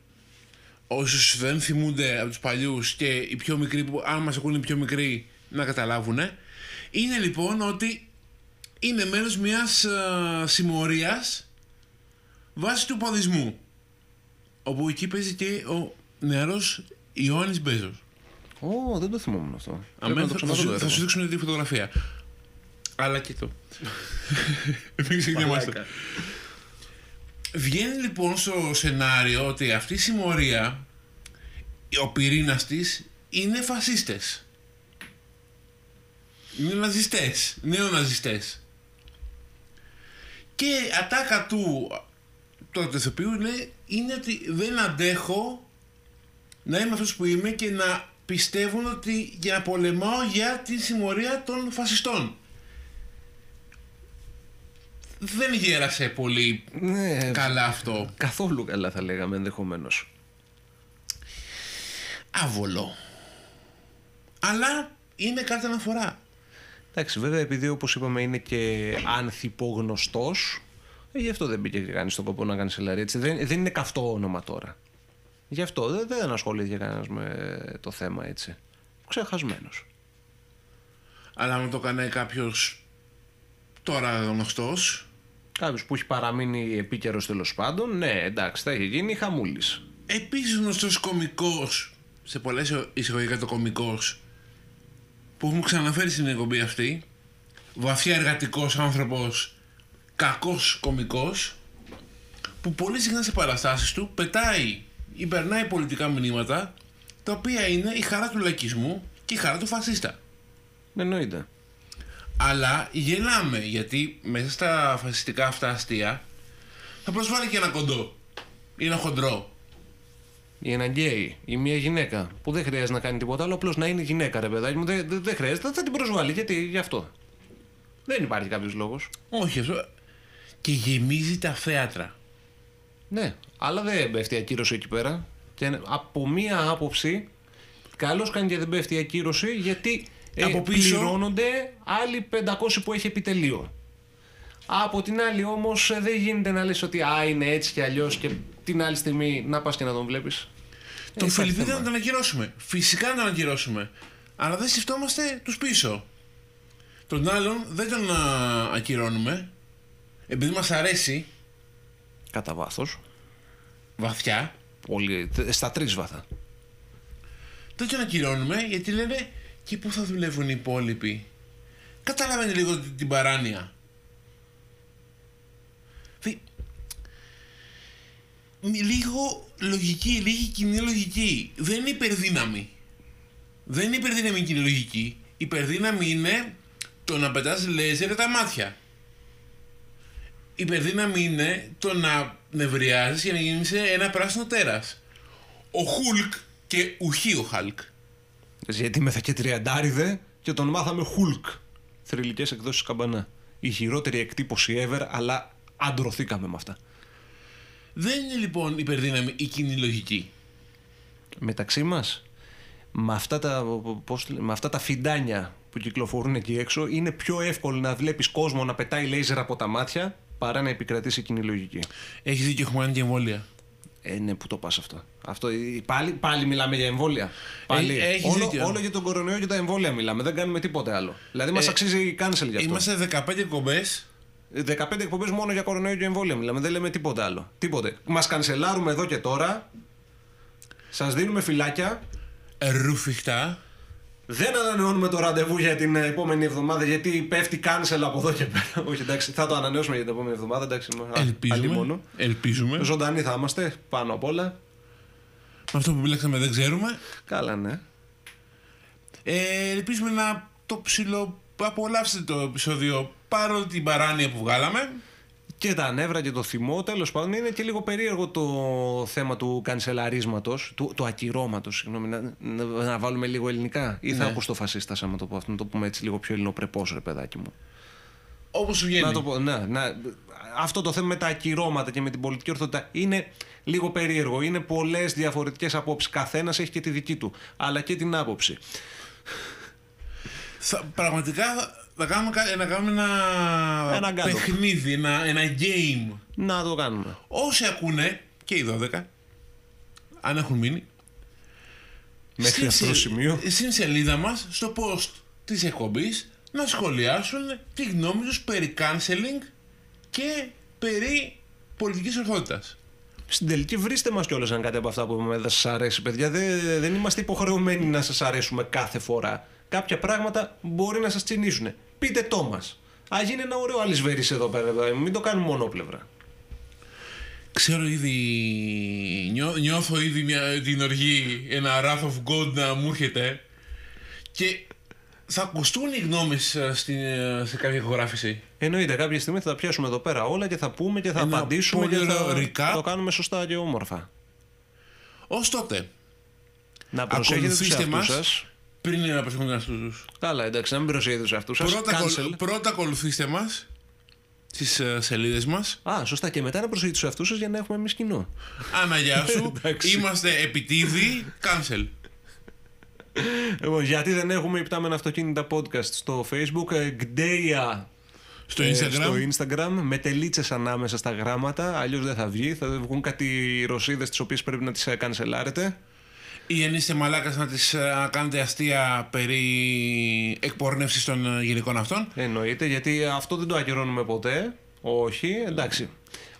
όσους δεν θυμούνται από τους παλιούς και οι πιο μικροί, που αν μας ακούνε οι πιο μικροί να καταλάβουν, είναι λοιπόν ότι είναι μέρος μιας α, συμμορίας βάσει του παδισμού. Όπου εκεί παίζει και ο νεαρός Ιωάννης Μπέζος. Ω, δεν το θυμόμουν αυτό. Πρέπει Αμέν, να το θα, ξαναδώ θα σου, το θα έργο. σου δείξουμε τη φωτογραφία. Αλλά και το. [laughs] Μην ξεχνιόμαστε. Μαλάκα. Βγαίνει λοιπόν στο σενάριο ότι αυτή η συμμορία, ο πυρήνας της είναι φασίστες. Είναι ναζιστές, νεοναζιστές. Και ατάκα του τότε ηθοποιού λέει είναι ότι δεν αντέχω να είμαι αυτός που είμαι και να πιστεύουν ότι για να πολεμάω για τη συμμορία των φασιστών. Δεν γέρασε πολύ Ναι, καλά αυτό. καθόλου καλά θα λέγαμε ενδεχομένως. Άβολο. Αλλά είναι κάτι αναφορά. Εντάξει, βέβαια, επειδή όπως είπαμε είναι και ανθυπογνωστός, ε, γι' αυτό δεν μπήκε και κανείς στον κόπο να κάνει σελαρί. Έτσι. Δεν, δεν είναι καυτό όνομα τώρα. Γι' αυτό δεν, δεν ασχολήθηκε κανένας με το θέμα έτσι. Ξεχασμένος. Αλλά αν το έκανε κάποιος τώρα γνωστός, Κάποιος που έχει παραμείνει επίκαιρος τέλος πάντων, ναι, εντάξει, θα έχει γίνει χαμούλης. επίσης γνωστός κωμικός, σε πολλές εισαγωγικά το κωμικός, που έχουμε ξαναφέρει στην εκπομπή αυτή, βαθιά εργατικός άνθρωπος, κακός κωμικός, που πολύ συχνά σε παραστάσεις του πετάει ή περνάει πολιτικά μηνύματα, τα οποία είναι η χαρά του λαϊκισμού και η χαρά του φασίστα. Εννοείται. Αλλά γελάμε γιατί μέσα στα φασιστικά αυτά αστεία θα προσβάλλει και ένα κοντό ή ένα χοντρό. Ή ένα γκέι ή μια γυναίκα που δεν χρειάζεται να κάνει τίποτα άλλο, απλώς να είναι γυναίκα, ρε παιδάκι μου. Δεν, δεν, δεν χρειάζεται, θα την προσβάλλει. Γιατί γι' αυτό. Δεν υπάρχει κάποιος λόγος. Όχι αυτό. Και γεμίζει τα θέατρα. Ναι, αλλά δεν πέφτει ακύρωση εκεί πέρα. Και από μία άποψη, καλώς κάνει και δεν πέφτει ακύρωση γιατί ε, Από πίσω- πληρώνονται άλλοι 500 που έχει επιτελείο. Από την άλλη όμως δεν γίνεται να λες ότι α, είναι έτσι και αλλιώς και την άλλη στιγμή να πας και να τον βλέπεις. Τον υπάρχει Φιλιππίδη θέμα. να τον ακυρώσουμε. Φυσικά να τον ακυρώσουμε. Αλλά δεν σκεφτόμαστε τους πίσω. Τον άλλον δεν τον α, ακυρώνουμε. Επειδή μας αρέσει Κατά βάθος. βαθιά. Πολύ, στα τρεις βάθα. Δεν τον ακυρώνουμε γιατί λένε και πού θα δουλεύουν οι υπόλοιποι; Καταλαβαίνετε λίγο την- την παράνοια. Δη- μη- Λίγο λογική, λίγη κοινή λογική. Δεν είναι υπερδύναμη. Δεν είναι υπερδύναμη η κοινή λογική. Υπερδύναμη είναι το να πετάς λέιζερ για τα μάτια. Υπερδύναμη είναι το να νευριάζεις για να γίνεις ένα πράσινο τέρας. Ο Χουλκ και ουχή ο Χαλκ. Γιατί είμαι θα και τριαντάριδε και τον μάθαμε Hulk. Θρηλυκές εκδόσεις καμπανά. Η χειρότερη εκτύπωση ever, αλλά αντρωθήκαμε με αυτά. Δεν είναι λοιπόν υπερδύναμη η κοινή λογική. Μεταξύ μας, με αυτά, τα, πώς, με αυτά τα φιντάνια που κυκλοφορούν εκεί έξω είναι πιο εύκολο να βλέπεις κόσμο να πετάει λέιζερ από τα μάτια παρά να επικρατήσει εκείνη η λογική. Έχεις δίκιο, έχουμε κάνει και εμβόλια. Ε, ναι, που το πας αυτό. αυτό ε, πάλι, πάλι μιλάμε για εμβόλια. Πάλι. Ε, έχεις όλο, δίκιο. όλο για τον κορονοϊό και τα εμβόλια μιλάμε. Δεν κάνουμε τίποτε άλλο. Δηλαδή μας Ε, αξίζει cancel γι' αυτό. Είμαστε 15 εκπομπές. 15 εκπομπές μόνο για κορονοϊό και εμβόλια μιλάμε. Δεν λέμε τίποτε άλλο. Τίποτε. Μας κανσελάρουμε εδώ και τώρα. Σας δίνουμε φυλάκια. Ρουφιχτά. Δεν ανανεώνουμε το ραντεβού για την ε, επόμενη εβδομάδα γιατί πέφτει cancel από εδώ και πέρα. Όχι, εντάξει, θα το ανανεώσουμε για την επόμενη εβδομάδα. Εντάξει, α, άλλη Ελπίζουμε. μόνο. Ελπίζουμε. Με Ζωντανοί θα είμαστε πάνω απ' όλα. αυτό που μπλέξαμε δεν ξέρουμε. Καλά, ναι. Ε, ελπίζουμε να το ψηλο απολαύσετε το επεισόδιο παρόλο την παράνοια που βγάλαμε. Και τα νεύρα και το θυμό, τέλος πάντων, είναι και λίγο περίεργο το θέμα του κανσελαρίσματος, του, του ακυρώματος. Συγγνώμη, να, να, να βάλουμε λίγο ελληνικά. Ή θα Ναι. ακούς το φασίστα, άμα το πω αυτό, να το πούμε έτσι λίγο πιο ελληνοπρεπώς, ρε παιδάκι μου. Όπως σου βγαίνει. Να το πω, ναι, να, αυτό το θέμα με τα ακυρώματα και με την πολιτική ορθότητα είναι λίγο περίεργο. Είναι πολλές διαφορετικές απόψεις. Καθένας έχει και τη δική του, αλλά και την άποψη. Θα, πραγματικά θα κάνουμε, κα- να κάνουμε ένα, Ένα γκάντο. παιχνίδι, ένα, ένα game. Να το κάνουμε. Όσοι ακούνε, και οι 12, αν έχουν μείνει, Μέχρι αυτό το σε- σημείο. Στην σελίδα μας, στο post της εκπομπής, να σχολιάσουν τη γνώμη τους περί canceling και περί πολιτικής ορθότητας. Στην τελική βρίστε μας κιόλας αν κάτι από αυτά που είπαμε δεν σας αρέσει παιδιά. Δεν, δεν είμαστε υποχρεωμένοι να σας αρέσουμε κάθε φορά. Κάποια πράγματα μπορεί να σας τσινήσουν. Πείτε το μας. Α γίνει ένα ωραίο αλυσβέρις εδώ πέρα. βέβαια. Μην το κάνουμε μονόπλευρα. Ξέρω ήδη, νιώ, νιώθω ήδη μια, την οργή, ένα Wrath of God να μου έρχεται και θα ακουστούν οι γνώμες ε, στην, ε, σε κάποια ηχογράφηση. Εννοείται κάποια στιγμή θα τα πιάσουμε εδώ πέρα όλα και θα πούμε και θα Ένα απαντήσουμε και πολύ θα ωραίο recap. το κάνουμε σωστά και όμορφα. Ως τότε, Να προσέχετε τους ακολουθήστε εαυτούς μας σας. Πριν να προσέχουν τους εαυτούς τους. Καλά, εντάξει, να μην προσέχετε τους εαυτούς σας. Πρώτα, ακολου- Cancel. πρώτα ακολουθήστε μας στις ε, σελίδες μας. Α, σωστά. Και μετά να προσέχετε τους εαυτούς σας για να έχουμε εμείς κοινό. [laughs] Αναγιά σου, [laughs] Εντάξει. είμαστε επιτίδη, cancel. Λοιπόν, γιατί δεν έχουμε υπτάμενα αυτοκίνητα podcast στο facebook, ε, Gdeia Στο ε, Instagram. στο Instagram με τελίτσες ανάμεσα στα γράμματα, αλλιώς δεν θα βγει, θα βγουν κάτι ρωσίδες τις οποίες πρέπει να τις ε, κανσελάρετε. Ή αν είστε μαλάκας να τις ε, να κάνετε αστεία περί εκπορνεύσης των ε, γυναικών αυτών; Εννοείται, γιατί αυτό δεν το ακυρώνουμε ποτέ. Όχι, εντάξει.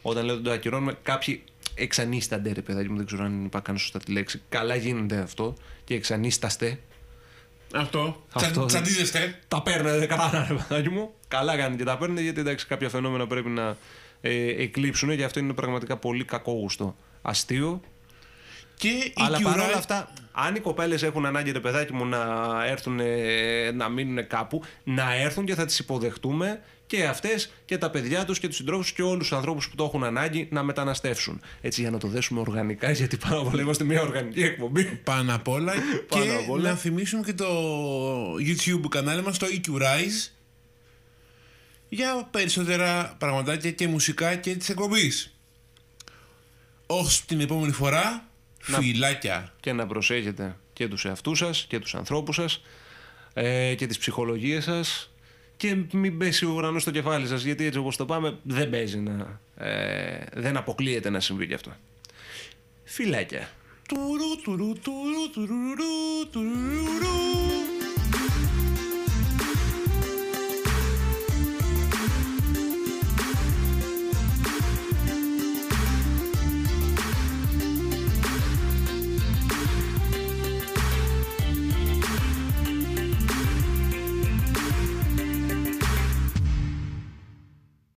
Όταν λέω δεν το ακυρώνουμε, κάποιοι εξανίστανται, ρε παιδάκι μου, δεν ξέρω αν είπα καν σωστά τη λέξη. Καλά γίνεται αυτό και εξανίσταστε. Αυτό. Αυτό, Τσα, τσαντίζεστε. Τα παίρνετε [laughs] καλά, ρε παιδάκι μου. Καλά κάνετε και τα παίρνετε, γιατί εντάξει, κάποια φαινόμενα πρέπει να ε, εκλείψουν και αυτό είναι πραγματικά πολύ κακόγουστο αστείο. Και η Αλλά QRI παρόλα αυτά, αν οι κοπέλες έχουν ανάγκη, ρε παιδάκι μου, να έρθουν ε, να μείνουν κάπου, να έρθουν και θα τις υποδεχτούμε και αυτές και τα παιδιά τους και τους συντρόφους και όλους τους ανθρώπους που το έχουν ανάγκη να μεταναστεύσουν. Έτσι για να το δέσουμε οργανικά, γιατί πάρα πολλά είμαστε μια οργανική εκπομπή. πάνω απ' όλα [laughs] Πάνω και απ' όλα. να θυμίσουμε και το YouTube κανάλι μας, το EQ Rise για περισσότερα πραγματάκια και μουσικά και της εκπομπής. Ως την επόμενη φορά, φιλάκια. Και να προσέχετε και τους εαυτούς σας και τους ανθρώπους σας ε, και τις ψυχολογίες σας και μην πέσει ο ουρανός στο κεφάλι σας γιατί έτσι όπως το πάμε δεν παίζει να... Ε, δεν αποκλείεται να συμβεί γι' αυτό. Φιλάκια. Τουρου, τουρου, τουρου, τουρουρου, τουρουρου.